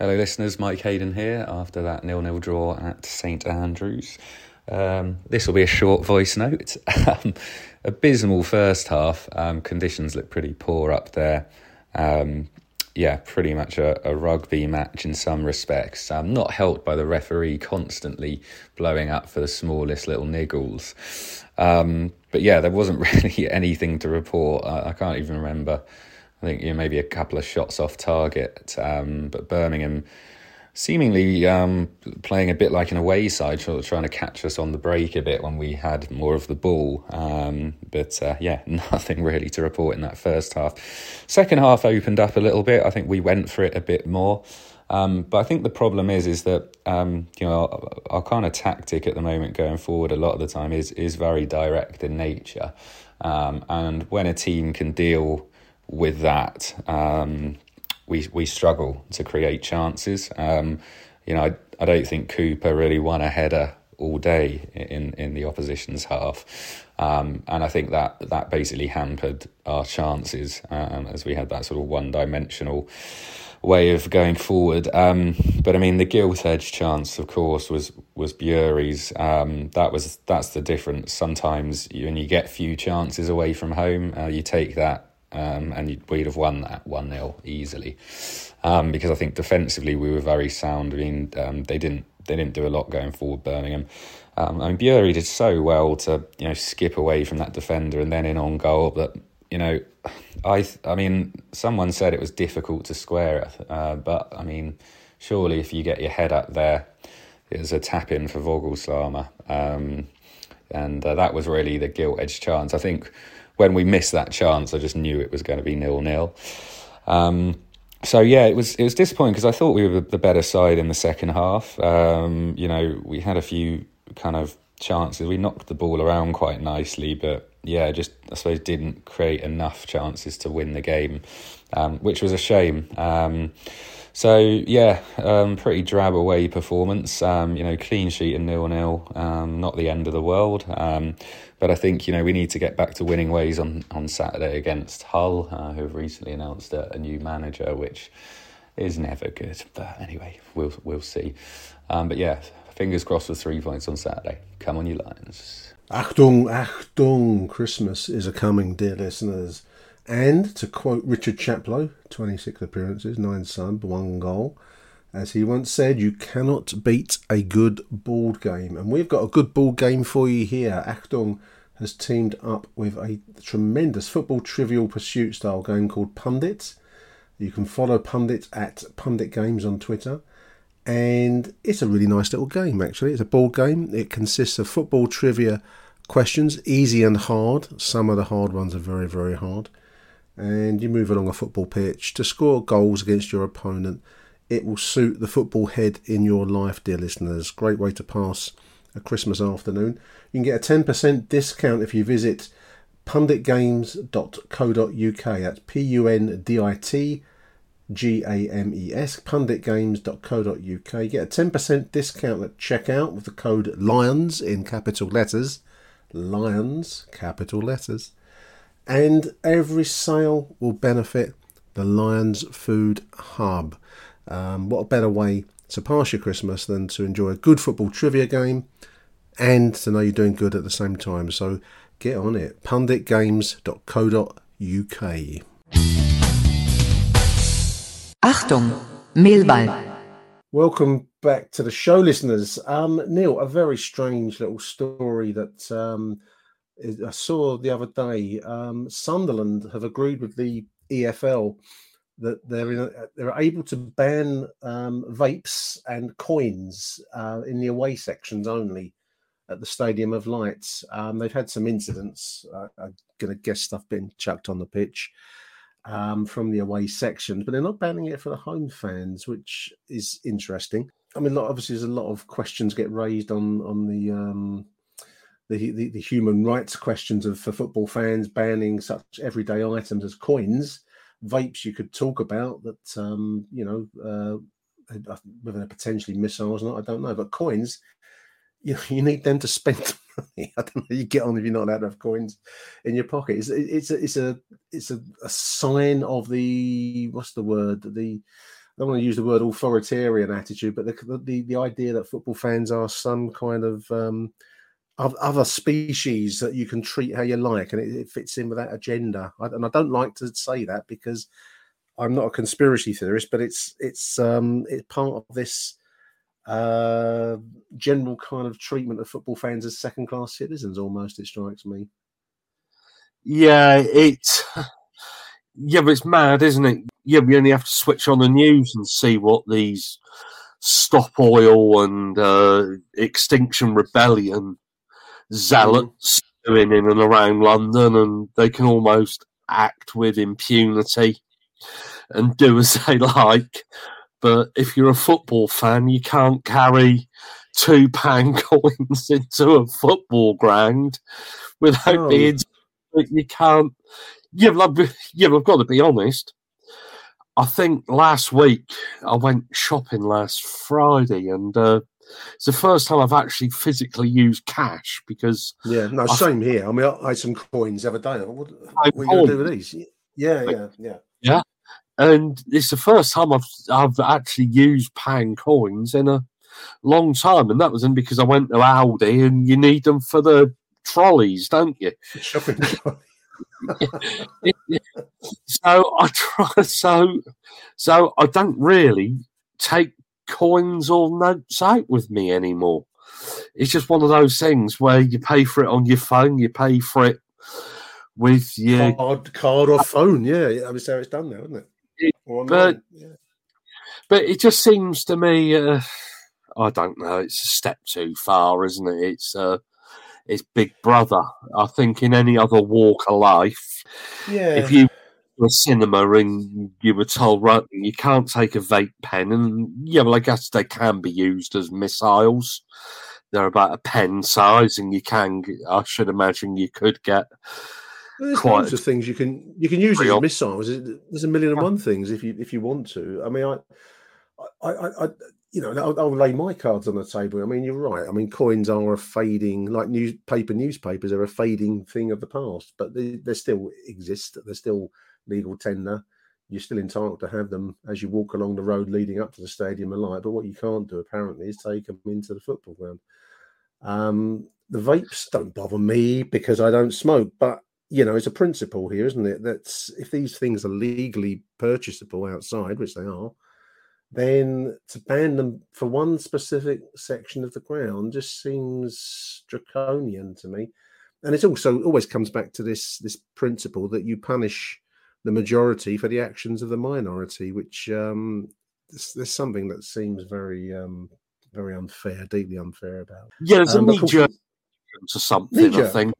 Hello. Listeners. Mike Hayden here after that nil-nil draw at St Andrews. Um, this will be a short voice note. Um, abysmal first half. Um, conditions look pretty poor up there. Um, yeah, pretty much a, a, rugby match in some respects. Um, not helped by the referee constantly blowing up for the smallest little niggles. Um, but yeah, there wasn't really anything to report. I, I, can't even remember. I think you know, maybe a couple of shots off target. but Birmingham seemingly um, playing a bit like an away side, trying to catch us on the break a bit when we had more of the ball. Um, but uh, yeah, nothing really to report in that first half. Second half opened up a little bit. I think we went for it a bit more. Um, but I think the problem is is that um, you know our, our, kind of tactic at the moment going forward a lot of the time is is very direct in nature, um, and when a team can deal with that, um, we we struggle to create chances. Um, you know, I, I don't think Cooper really won a header all day in in the opposition's half, um, and I think that that basically hampered our chances um, as we had that sort of one dimensional way of going forward. Um, but I mean, the gilt edge chance, of course, was was Burey's. Um, that was that's the difference. Sometimes when you get few chances away from home, uh, you take that um, and we'd have won that 1 0 easily. Um, because I think defensively we were very sound. I mean, um, they didn't they didn't do a lot going forward, Birmingham. Um, I mean, Burey did so well to you know skip away from that defender and then in on goal that you know, I I mean, someone said it was difficult to square it, uh, but I mean, surely if you get your head up there, it was a tap in for Voglsammer, um, and uh, that was really the gilt edged chance. I think when we missed that chance, I just knew it was going to be nil nil. Um, so yeah, it was it was disappointing because I thought we were the better side in the second half. Um, you know, we had a few kind of chances. We knocked the ball around quite nicely, but yeah, just I suppose didn't create enough chances to win the game, um, which was a shame. Um, so yeah, um, pretty drab away performance. Um, you know, clean sheet and nil nil. Not the end of the world. But I think you know we need to get back to winning ways on on Saturday against Hull, uh, who have recently announced a, a, new manager, which is never good. But anyway, we'll we'll see. Um, but yeah, fingers crossed for three points on Saturday. Come on, you Lions! Achtung, Achtung! Christmas is a coming, dear listeners. And to quote Richard Chaplow, 26 appearances, 9 sub, 1 goal. As he once said, you cannot beat a good board game. And we've got a good board game for you here. Achtung has teamed up with a tremendous football trivial pursuit style game called Pundit. You can follow Pundit at Pundit Games on Twitter. And it's a really nice little game, actually. It's a board game. It consists of football trivia questions, easy and hard. Some of the hard ones are very, very hard and you move along a football pitch to score goals against your opponent it will suit the football head in your life, dear listeners. Great way to pass a Christmas afternoon. You can get a 10% discount if you visit punditgames.co.uk. That's P U N D I T G A M E S, punditgames.co.uk. You get a 10% discount at checkout with the code LIONS in capital letters. Lions, capital letters. And every sale will benefit the Lions Food Hub. Um, what a better way to pass your Christmas than to enjoy a good football trivia game and to know you're doing good at the same time. So get on it. punditgames.co.uk. Achtung, Mehlball. Welcome back to the show, listeners. Um, Neil, a very strange little story that um, I saw the other day. Um, Sunderland have agreed with the EFL that they're they're able to ban um, vapes and coins uh, in the away sections only at the Stadium of Lights. Um, they've had some incidents. Uh, I'm going to guess stuff being chucked on the pitch um, from the away sections, but they're not banning it for the home fans, which is interesting. I mean, obviously, there's a lot of questions get raised on on the um, the, the, the human rights questions of for football fans banning such everyday items as coins, vapes. You could talk about that. Um, you know, uh, whether they're potentially missiles or not, I don't know. But coins, you you need them to spend money. I don't know. You get on if you're not allowed to have coins in your pocket. It's it's a it's a it's a, a sign of the what's the word the I don't want to use the word authoritarian attitude, but the the, the idea that football fans are some kind of um, other species that you can treat how you like, and it, it fits in with that agenda. I, and I don't like to say that because I'm not a conspiracy theorist, but it's it's um, it's part of this uh, general kind of treatment of football fans as second class citizens. Almost, it strikes me. Yeah, it's yeah, but it's mad, isn't it? Yeah, we only have to switch on the news and see what these stop oil and uh, extinction rebellion zealots mm. doing in and around London, and they can almost act with impunity and do as they like. But if you're a football fan, you can't carry two pound coins into a football ground without oh. being. You can't. Yeah, I've got to be honest. I think last week I went shopping last Friday, and uh, it's the first time I've actually physically used cash because yeah, no, same here. I mean, I had some coins the other day. What, what are you going to do with these? Yeah, yeah, yeah, yeah and it's the first time I've I've actually used pound coins in a long time, and that was in because I went to Aldi, and you need them for the trolleys, don't you? Shopping so I try so so I don't really take coins or notes out with me anymore. It's just one of those things where you pay for it on your phone, you pay for it with your card, card or phone. Yeah, I mean, so it's done now, isn't it? but yeah. but it just seems to me, uh, I don't know. It's a step too far, isn't it? It's uh, it's Big Brother. I think in any other walk of life, yeah. If you were a cinema and you were told, right, you can't take a vape pen, and yeah, well, I guess they can be used as missiles. They're about a pen size, and you can. I should imagine you could get there's quite loads of things you can you can use as missiles. There's a million and one things if you if you want to. I mean, I, I, I, I you know, I'll, I'll, lay my cards on the table. I mean, you're right. I mean, coins are a fading, like newspaper newspapers are a fading thing of the past, but they, they still exist. They're still legal tender. You're still entitled to have them as you walk along the road leading up to the stadium light. But what you can't do apparently is take them into the football ground. Um, the vapes don't bother me because I don't smoke, but you know, it's a principle here, isn't it? That if these things are legally purchasable outside, which they are, then to ban them for one specific section of the ground just seems draconian to me. And it also always comes back to this this principle that you punish the majority for the actions of the minority, which um, there's, there's something that seems very um, very unfair, deeply unfair about. Yeah, there's um, a knee jerk to something. I think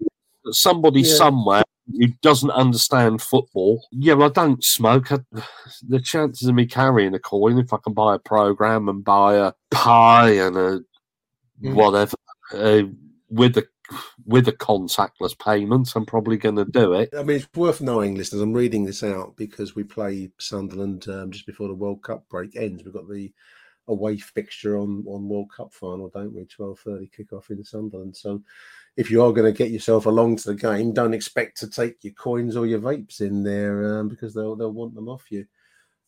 somebody yeah. somewhere who doesn't understand football. Yeah, well, I don't smoke. I, the chances of me carrying a coin, if I can buy a program and buy a pie and a Mm. whatever uh, with a with a contactless payment, I'm probably going to do it. I mean, it's worth knowing, listeners. I'm reading this out because we play Sunderland um, just before the World Cup break ends. We've got the away fixture on on World Cup final, don't we? Twelve thirty kickoff in Sunderland. So, if you are going to get yourself along to the game, don't expect to take your coins or your vapes in there um, because they'll they'll want them off you.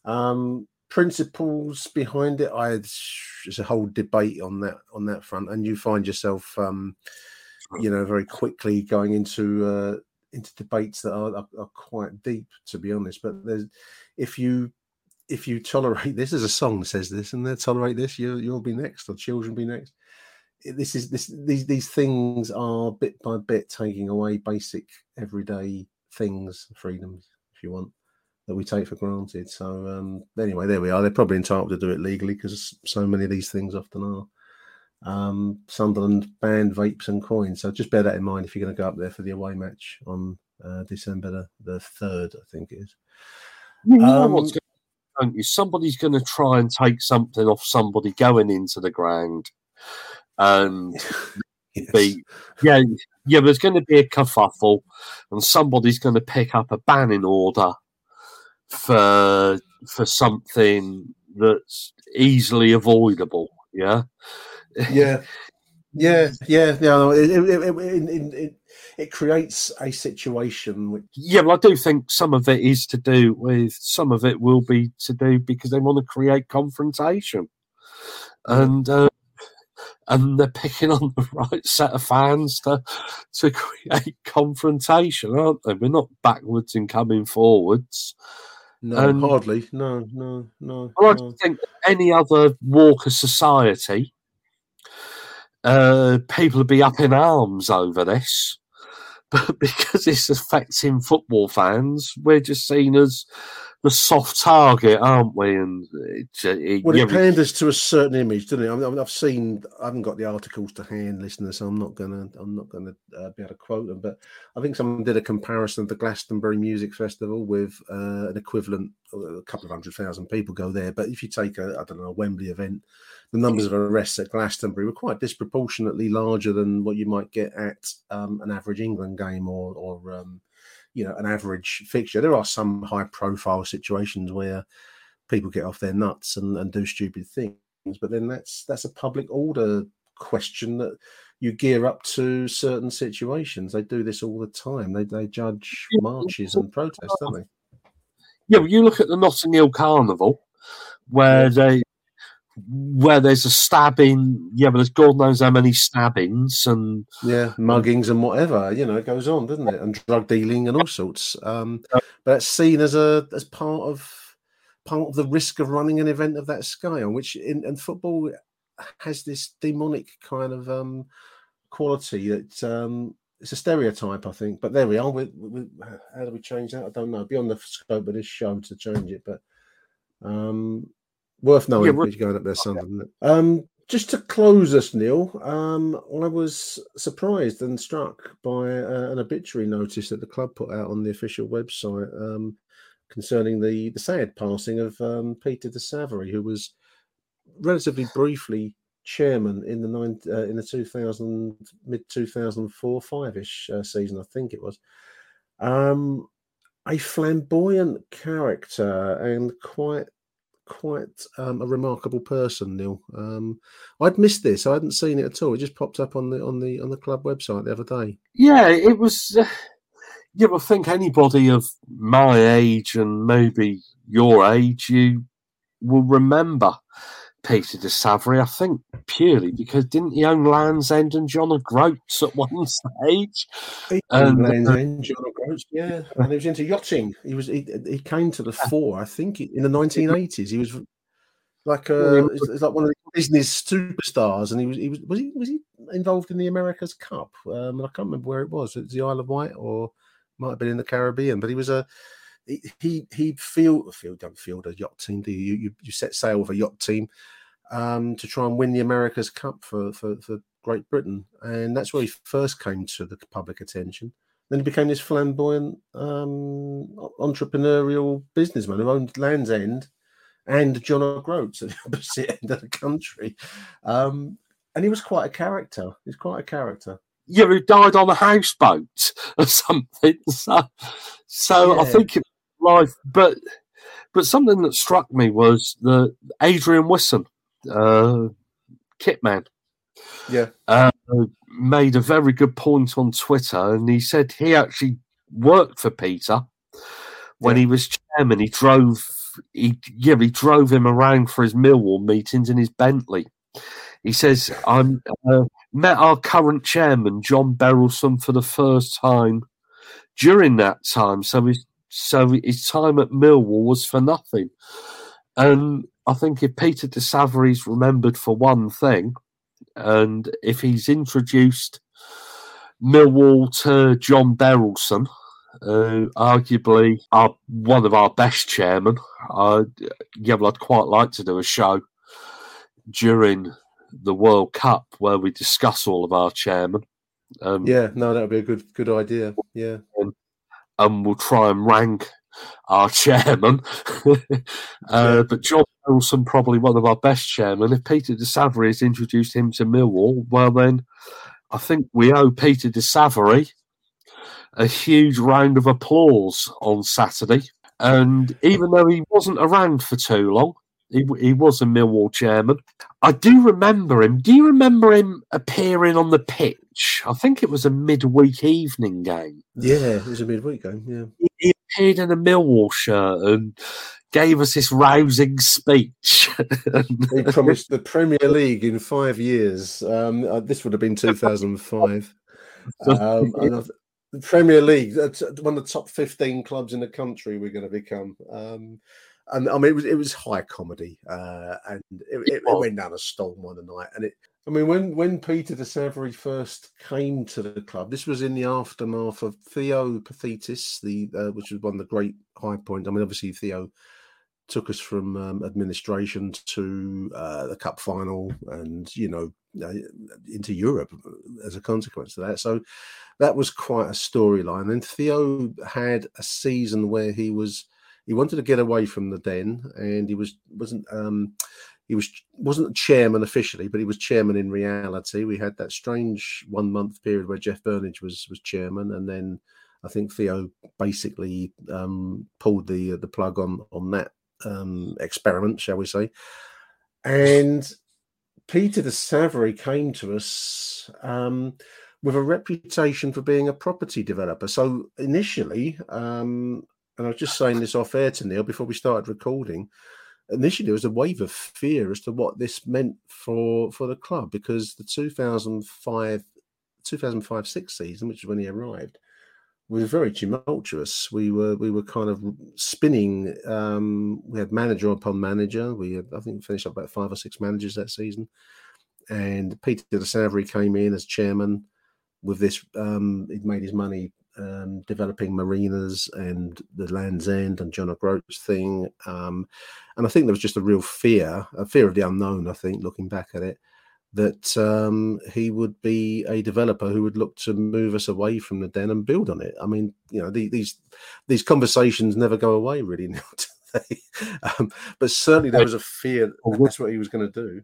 Um, principles behind it, I there's a whole debate on that on that front, and you find yourself, um, you know, very quickly going into uh, into debates that are, are, are quite deep, to be honest. But there's if you if you tolerate this, there's a song says this, and they tolerate this, you you'll be next, or children be next. This is this these these things are bit by bit taking away basic everyday things, freedoms, if you want, that we take for granted. So um, anyway, there we are. They're probably entitled to do it legally because so many of these things often are. Um, Sunderland banned vapes and coins, so just bear that in mind if you're going to go up there for the away match on uh, December the, the third, I think it is. You know Um, what's going don't you? Somebody's going to try and take something off somebody going into the ground, and be yeah, yeah. There's going to be a kerfuffle, and somebody's going to pick up a banning order for for something that's easily avoidable. Yeah, yeah, yeah, yeah. No, it, it, it, it, it, it creates a situation which Yeah, well, I do think some of it is to do with some of it will be to do because they want to create confrontation, and uh, and they're picking on the right set of fans to to create confrontation, aren't they? We're not backwards in coming forwards. no, hardly, no, no, no. I no. think any other walk of society, uh, people would be up in arms over this. But because it's affecting football fans, we're just seen as the soft target, aren't we? And it, it, Well, it panders to a certain image, doesn't it? I mean, I've seen, I haven't got the articles to hand, listeners, so I'm not gonna, I'm not gonna uh, be able to quote them. But I think someone did a comparison of the Glastonbury Music Festival with uh, an equivalent. A couple of hundred thousand people go there, but if you take a, I don't know, a Wembley event, the numbers of arrests at Glastonbury were quite disproportionately larger than what you might get at um, an average England game or, or um, you know, an average fixture. There are some high-profile situations where people get off their nuts and, and do stupid things but then that's that's a public order question that you gear up to certain situations they do this all the time they they judge marches and protests don't they yeah. Well, you look at the Notting Hill Carnival, where they where there's a stabbing. Yeah, but there's God knows how many stabbings and yeah muggings and whatever you know it goes on doesn't it? And drug dealing and all sorts um but it's seen as a as part of part of the risk of running an event of that scale which in and football has this demonic kind of um quality that um it's a stereotype i think but there we are we, we, how do we change that? I don't know beyond the scope of this show to change it but um worth knowing Yeah, yeah, going up there Sunderland. um just to close us neil um i was surprised and struck by uh, an obituary notice that the club put out on the official website um concerning the the sad passing of um peter de savary who was relatively briefly chairman in the nine uh, in the 2000 mid 2004 5ish uh, season i think it was um a flamboyant character and quite quite um, a remarkable person neil. Um i'd missed this. I hadn't seen it at all. It just popped up on the on the on the club website the other day. Yeah, it was. Uh, yeah, I think anybody of my age and maybe your age, you will remember Peter de Savary. I think purely because didn't he own Land's End and John of Groats at one stage? He And, owned Land's uh, End, John O'Groats, yeah, and he was into yachting. He was he, he came to the fore, I think, in the 1980s. He was like he's he's like one of the business superstars, and he was he was was he was he involved in the America's Cup? Um, I can't remember where it was. It was the Isle of Wight, or might have been in the Caribbean. But he was a he he field field don't field a yacht team. Do you? You you set sail with a yacht team um, to try and win the America's Cup for, for for Great Britain, and that's where he first came to the public attention. Then he became this flamboyant um, entrepreneurial businessman who owned Land's End and John O'Groats at the opposite end of the country. Um, and he was quite a character. He's quite a character. Yeah, he died on a houseboat or something. So, so I Yeah. think it life. But but something that struck me was the Adrian Wisson, uh, Kitman. Yeah. uh, made a very good point on Twitter, and he said he actually worked for Peter when he was chairman. He drove, he yeah, he drove him around for his Millwall meetings in his Bentley. He says, "I uh, met our current chairman, John Berylson, for the first time during that time. So his so his time at Millwall was for nothing." And I think if Peter de Savary's remembered for one thing, and if he's introduced Millwall to John Berylson, uh, arguably our, one of our best chairmen, uh, yeah, well, I'd quite like to do a show during the World Cup where we discuss all of our chairmen. Um, Yeah, no, that would be a good good idea. Yeah. and, and we'll try and rank our chairman. uh, But John Berylson, probably one of our best chairmen. If Peter de Savary has introduced him to Millwall, well, then I think we owe Peter de Savary a huge round of applause on Saturday. And even though he wasn't around for too long, he, he was a Millwall chairman. I do remember him. Do you remember him appearing on the pitch? I think it was a midweek evening game Yeah, it was a midweek game. Yeah. he appeared in a Millwall shirt and gave us this rousing speech. He promised the Premier League in five years. Um, uh, this would have been 2005. Um, the Premier League, one of the top 15 clubs in the country, we're going to become. Um, and I mean, it was it was high comedy, uh, and it, it, it went down a storm one night. And it, I mean, when when Peter de Savary first came to the club, this was in the aftermath of Theo Paphitis, the uh, which was one of the great high points. I mean, obviously Theo took us from um, administration to uh, the cup final and you know uh, into Europe as a consequence of that. So that was quite a storyline. And Theo had a season where he was he wanted to get away from the den, and he was wasn't um, he was wasn't chairman officially, but he was chairman in reality. We had that strange one month period where Jeff Burnige was was chairman, and then I think Theo basically um, pulled the the plug on on that um, experiment, shall we say? And Peter de Savary came to us um, with a reputation for being a property developer. So initially, um, and I was just saying this off air to Neil before we started recording. Initially, there was a wave of fear as to what this meant for for the club because the 2005 2005 6 season, which is when he arrived, was very tumultuous. We were we were kind of spinning. Um, we had manager upon manager. We had, I think finished up about five or six managers that season, and Peter de Savary came in as chairman with this. Um, he'd made his money um, developing marinas and the Land's End and John O'Groats thing, um, and I think there was just a real fear, a fear of the unknown. I think looking back at it. That um, he would be a developer who would look to move us away from the den and build on it. I mean, you know, the, these these conversations never go away, really. Now, do they? Um, but certainly there was a fear that that's what he was going to do.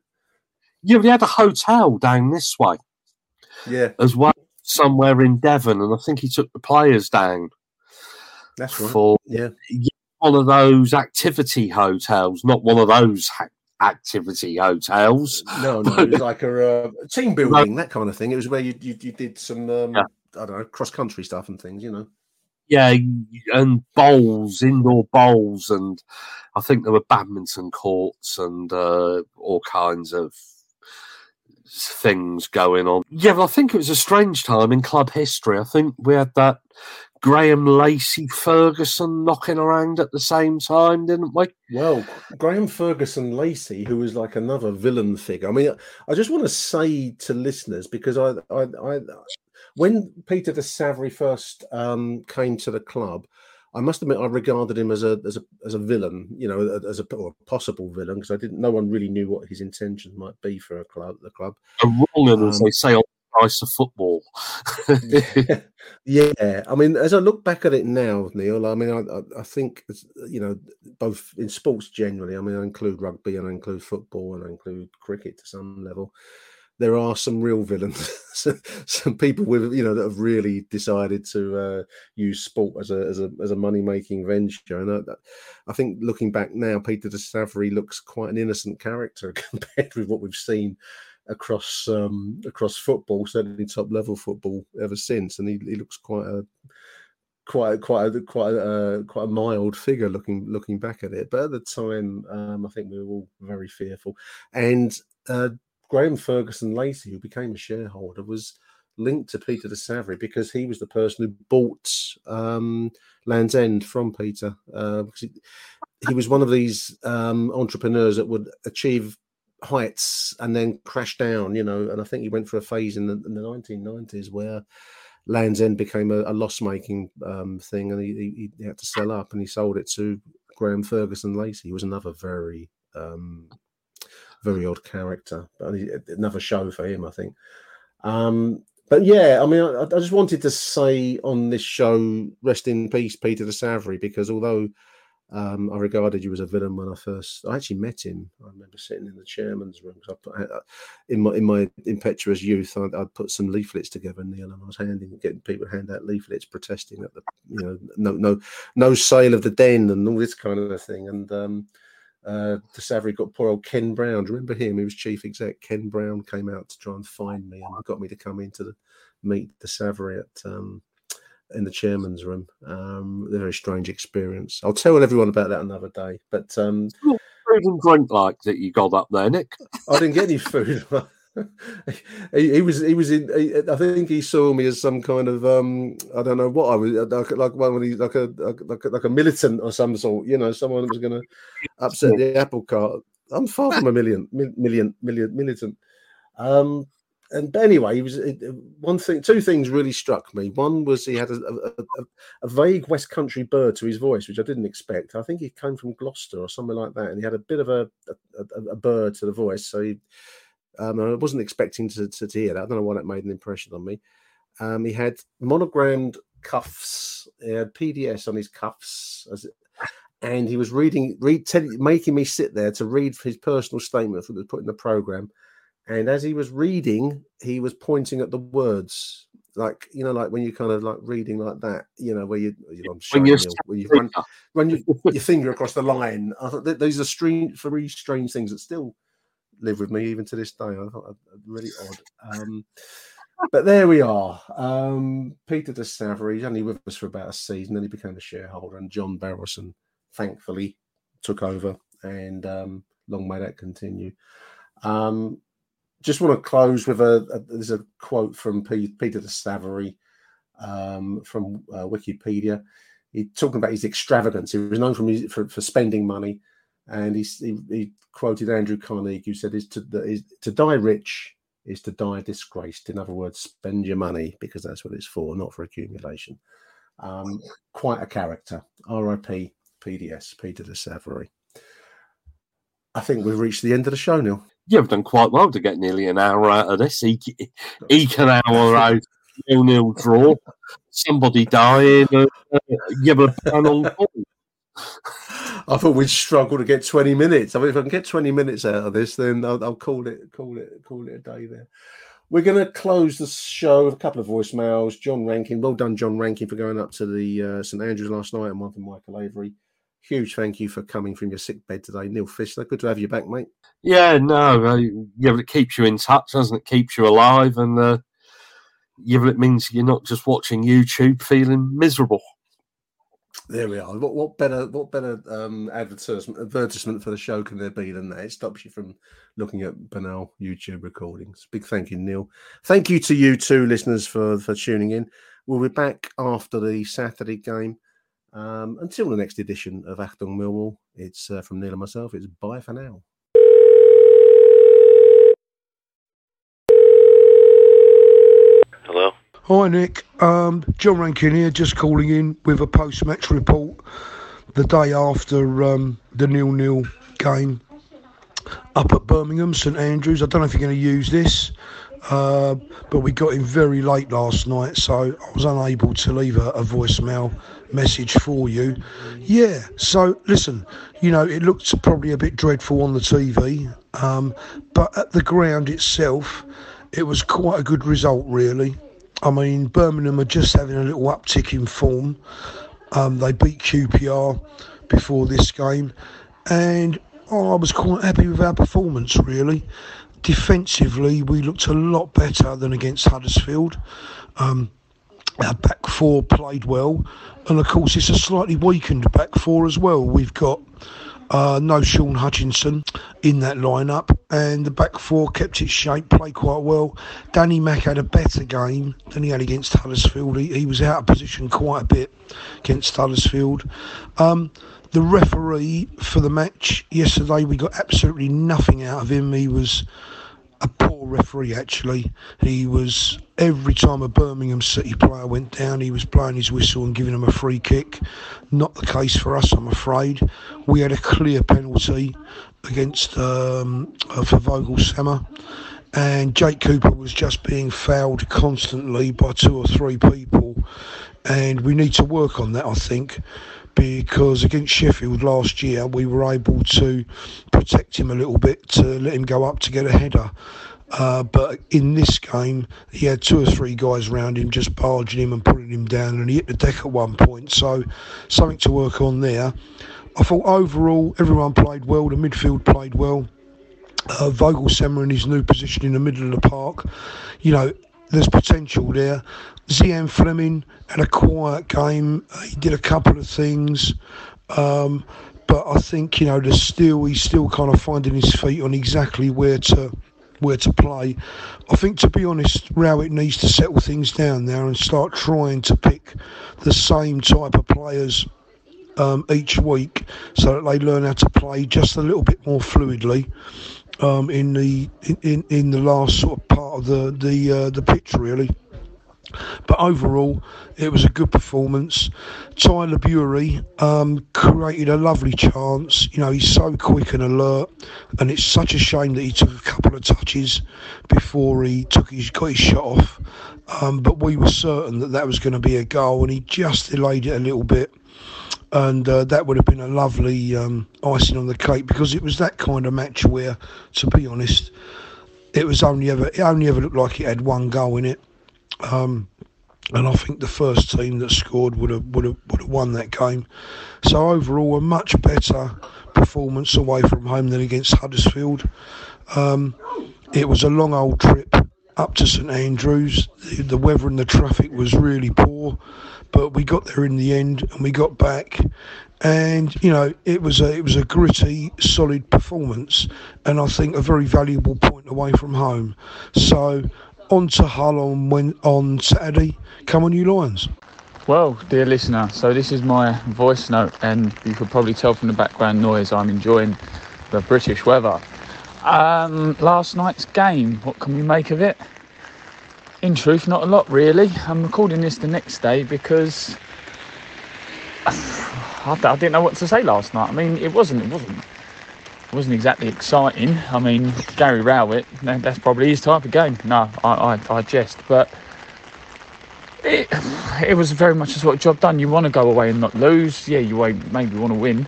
yeah, we had a hotel down this way Yeah, as well, somewhere in Devon, and I think he took the players down that's right. for Yeah, one of those activity hotels, not one of those ha- activity hotels. no, no, it was like a uh, team building, that kind of thing. It was where you you, you did some um, Yeah. I don't know cross country stuff and things, you know. Yeah, and bowls, indoor bowls, and I think there were badminton courts and uh, all kinds of things going on. Yeah, I think it was a strange time in club history. I think we had that Graham Lacey Ferguson knocking around at the same time, didn't we? Well, Graham Ferguson Lacey, who was like another villain figure. I mean, I just want to say to listeners because I, I, I when Peter de Savary first um, came to the club, I must admit I regarded him as a as a as a villain, you know, as a, or a possible villain because I didn't. No one really knew what his intentions might be for a club. The club. A wrong, as Um, they say on the price of football. yeah, I mean, as I look back at it now, Neil, I mean, I, I think you know, both in sports generally. I mean, I include rugby and I include football and I include cricket to some level. There are some real villains, some people with you know that have really decided to uh, use sport as a as a as a money making venture. And I, I think looking back now, Peter de Savary looks quite an innocent character compared with what we've seen across um, across football, certainly top level football ever since, and he, he looks quite a quite quite a, quite a, quite a mild figure looking looking back at it. But at the time, um, I think we were all very fearful. And uh, Graham Ferguson Lacey, who became a shareholder, was linked to Peter de Savary because he was the person who bought um, Land's End from Peter. Uh, he, he, was one of these um, entrepreneurs that would achieve heights and then crash down, you know. And I think he went for a phase in the, in the 1990s where Land's End became a, a loss making um, thing and he, he, had to sell up and he sold it to Graham Ferguson Lacey, He was another very, um, very odd character, but another show for him, I think. Um, but yeah, I mean, I, I, just wanted to say on this show, rest in peace, Peter de Savary, because although um, I regarded you as a villain when I first. I actually met him. I remember sitting in the chairman's room. I put, I, in my in my impetuous youth, I'd, I'd, put some leaflets together, Neil, and I was handing getting people hand out leaflets protesting that the you know no no no sale of the den and all this kind of thing. And um, uh, de Savary got poor old Ken Brown. Do you remember him? He was chief exec. Ken Brown came out to try and find me and got me to come into the meet de Savary at. Um, in the chairman's room. Um, a very strange experience. I'll tell everyone about that another day. But um, food and drink like that you got up there, Nick. I didn't get any food. he, he, was he was in. He, I think he saw me as some kind of um, I don't know what I was like like one these like a like a, like a militant or some sort. You know, someone that was going to upset the apple cart. I'm far from a million million million militant. Um, and anyway, he was one thing. Two things really struck me. One was he had a, a, a, a, vague West Country burr to his voice, which I didn't expect. I think he came from Gloucester or somewhere like that, and he had a bit of a a, burr to the voice. So he, um, I wasn't expecting to, to, to, hear that. I don't know why that made an impression on me. Um, he had monogrammed cuffs, he had PDS on his cuffs, it, and he was reading, read, tell, making me sit there to read his personal statement that was put in the program and as he was reading, he was pointing at the words, like you know, like when you kind of like reading like that, you know, where you, you know, when, you when you run, run your, your finger across the line. I thought these are strange, very strange things that still live with me even to this day. I thought really odd. Um, but there we are. Um, Peter de Savary, only with us for about a season, then he became a shareholder, and John Berylson, thankfully, took over, and um, long may that continue. Um, just want to close with a, a there's a quote from P, Peter de Savary um, from uh, Wikipedia. He talking about his extravagance. He was known for, for spending money, and he, he, he quoted Andrew Carnegie, who said, "Is to is, to die rich is to die disgraced." In other words, spend your money because that's what it's for, not for accumulation. Um, quite a character. R.I.P. PDS Peter de Savary. I think we've reached the end of the show now you've done quite well to get nearly an hour out of this. Eke, eke an hour out, nil nil draw, somebody dying, uh, give a panel. I thought we'd struggle to get 20 minutes. I mean, if I can get 20 minutes out of this, then I'll, I'll call it, call it, call it a day there. We're going to close the show with a couple of voicemails. John Rankin, well done, John Rankin, for going up to the uh, St Andrews last night, and one from Michael Avery huge thank you for coming from your sick bed today, Neil Fissler. Good to have you back, mate. Yeah, no, uh, yeah, it keeps you in touch, doesn't it? Keeps you alive, and uh, yeah, it means you're not just watching YouTube feeling miserable. There we are. What, what better what better um, advertisement advertisement for the show can there be than that? It stops you from looking at banal YouTube recordings. Big thank you, Neil. Thank you to you too, listeners, for for tuning in. We'll be back after the Saturday game. Um, until the next edition of Achtung Millwall, it's uh, from Neil and myself. It's bye for now. Hi, Nick. Um, John Rankin here, just calling in with a post match report the day after um, the nil nil game up at Birmingham, St Andrews. I don't know if you're going to use this. uh, but we got in very late last night, so I was unable to leave a, a voicemail message for you. Yeah, so listen, you know, it looked probably a bit dreadful on the TV, um, but at the ground itself, it was quite a good result, really. I mean, Birmingham are just having a little uptick in form. Um, they beat QPR before this game, and oh, I was quite happy with our performance, really. Defensively, we looked a lot better than against Huddersfield. Um, our back four played well, and of course, it's a slightly weakened back four as well. We've got uh, no Shaun Hutchinson in that lineup, and the back four kept its shape, played quite well. Danny Mack had a better game than he had against Huddersfield. He, he was out of position quite a bit against Huddersfield. Um, the referee for the match yesterday, we got absolutely nothing out of him. He was a poor referee, actually. He was, every time a Birmingham City player went down, he was blowing his whistle and giving them a free kick. Not the case for us, I'm afraid. We had a clear penalty against um, uh, for Voglsammer. And Jake Cooper was just being fouled constantly by two or three people. And we need to work on that, I think because against Sheffield last year we were able to protect him a little bit to let him go up to get a header. Uh, but in this game, he had two or three guys around him just barging him and putting him down, and he hit the deck at one point. So, something to work on there. I thought overall everyone played well. The midfield played well. Uh, Voglsammer in his new position in the middle of the park. You know, there's potential there. Zian Flemming had a quiet game. He did a couple of things. Um, but I think you know there's still he's still kind of finding his feet on exactly where to where to play. I think to be honest, Rowett needs to settle things down there and start trying to pick the same type of players um, each week so that they learn how to play just a little bit more fluidly um, in the in, in the last sort of part of the the uh, the pitch really. But overall, it was a good performance. Tyler Burey um, created a lovely chance. You know, he's so quick and alert, and it's such a shame that he took a couple of touches before he took his got his shot off. Um, but we were certain that that was going to be a goal, and he just delayed it a little bit. And uh, that would have been a lovely um, icing on the cake because it was that kind of match where, to be honest, it was only ever it only ever looked like it had one goal in it. Um, and I think the first team that scored would have would have would have won that game. So overall, a much better performance away from home than against Huddersfield. Um, it was a long old trip up to St Andrews. The, the weather and the traffic was really poor, but we got there in the end and we got back. And you know it was a it was a gritty, solid performance, and I think a very valuable point away from home. So on to Hull on when on Saturday. Come on, you Lions. Well, dear listener, so this is my voice note, and you could probably tell from the background noise I'm enjoying the British weather. Um, last night's game, what can we make of it? In truth, not a lot really. I'm recording this the next day because I, I didn't know what to say last night. I mean, it wasn't, it wasn't wasn't exactly exciting. I mean, Gary Rowett, that's probably his type of game. No, I, I, I jest, but it, it was very much a sort of job done. You want to go away and not lose. Yeah, you maybe want to win,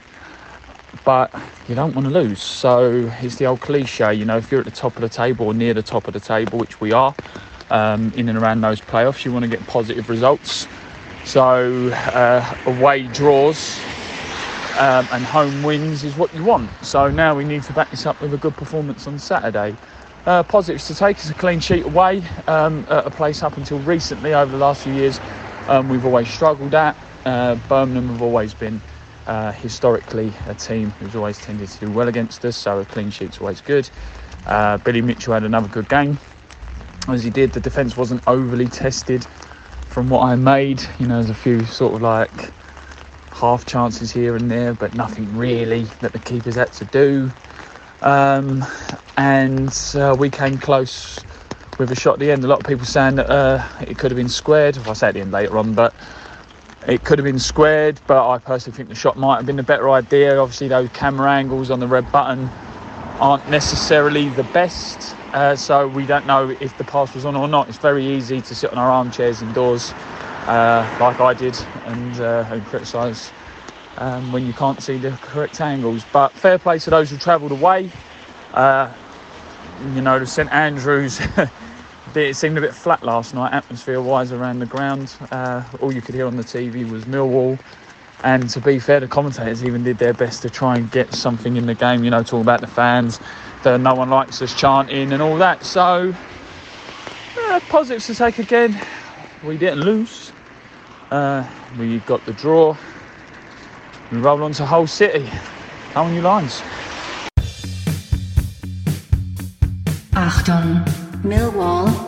but you don't want to lose. So it's the old cliche, you know, if you're at the top of the table or near the top of the table, which we are, um, in and around those playoffs, you want to get positive results. So uh, away draws um, and home wins is what you want. So now we need to back this up with a good performance on Saturday. Uh, positives to take is a clean sheet away um, at a place up until recently over the last few years um, we've always struggled at. Uh, Birmingham have always been uh, historically a team who's always tended to do well against us, so a clean sheet's always good. Uh, Billy Mitchell had another good game. As he did, the defence wasn't overly tested from what I made. You know, there's a few sort of like half chances here and there, but nothing really that the keepers had to do. Um, and uh, we came close with a shot at the end. A lot of people saying that uh, it could have been squared. Well, I say at the end later on, but it could have been squared. But I personally think the shot might have been a better idea. Obviously, those camera angles on the red button aren't necessarily the best. Uh, so we don't know if the pass was on or not. It's very easy to sit on our armchairs indoors, uh, like I did, and, uh, and criticise um, when you can't see the correct angles. But fair play to those who travelled away. Uh, you know, the St Andrews. it seemed a bit flat last night, atmosphere-wise, around the ground. Uh, all you could hear on the TV was Millwall. And to be fair, the commentators even did their best to try and get something in the game. You know, talk about the fans, that no one likes us chanting and all that. So, uh, positives to take again. We didn't lose. Uh, we got the draw. We roll on to Hull City. How many lines? Achtung, Millwall.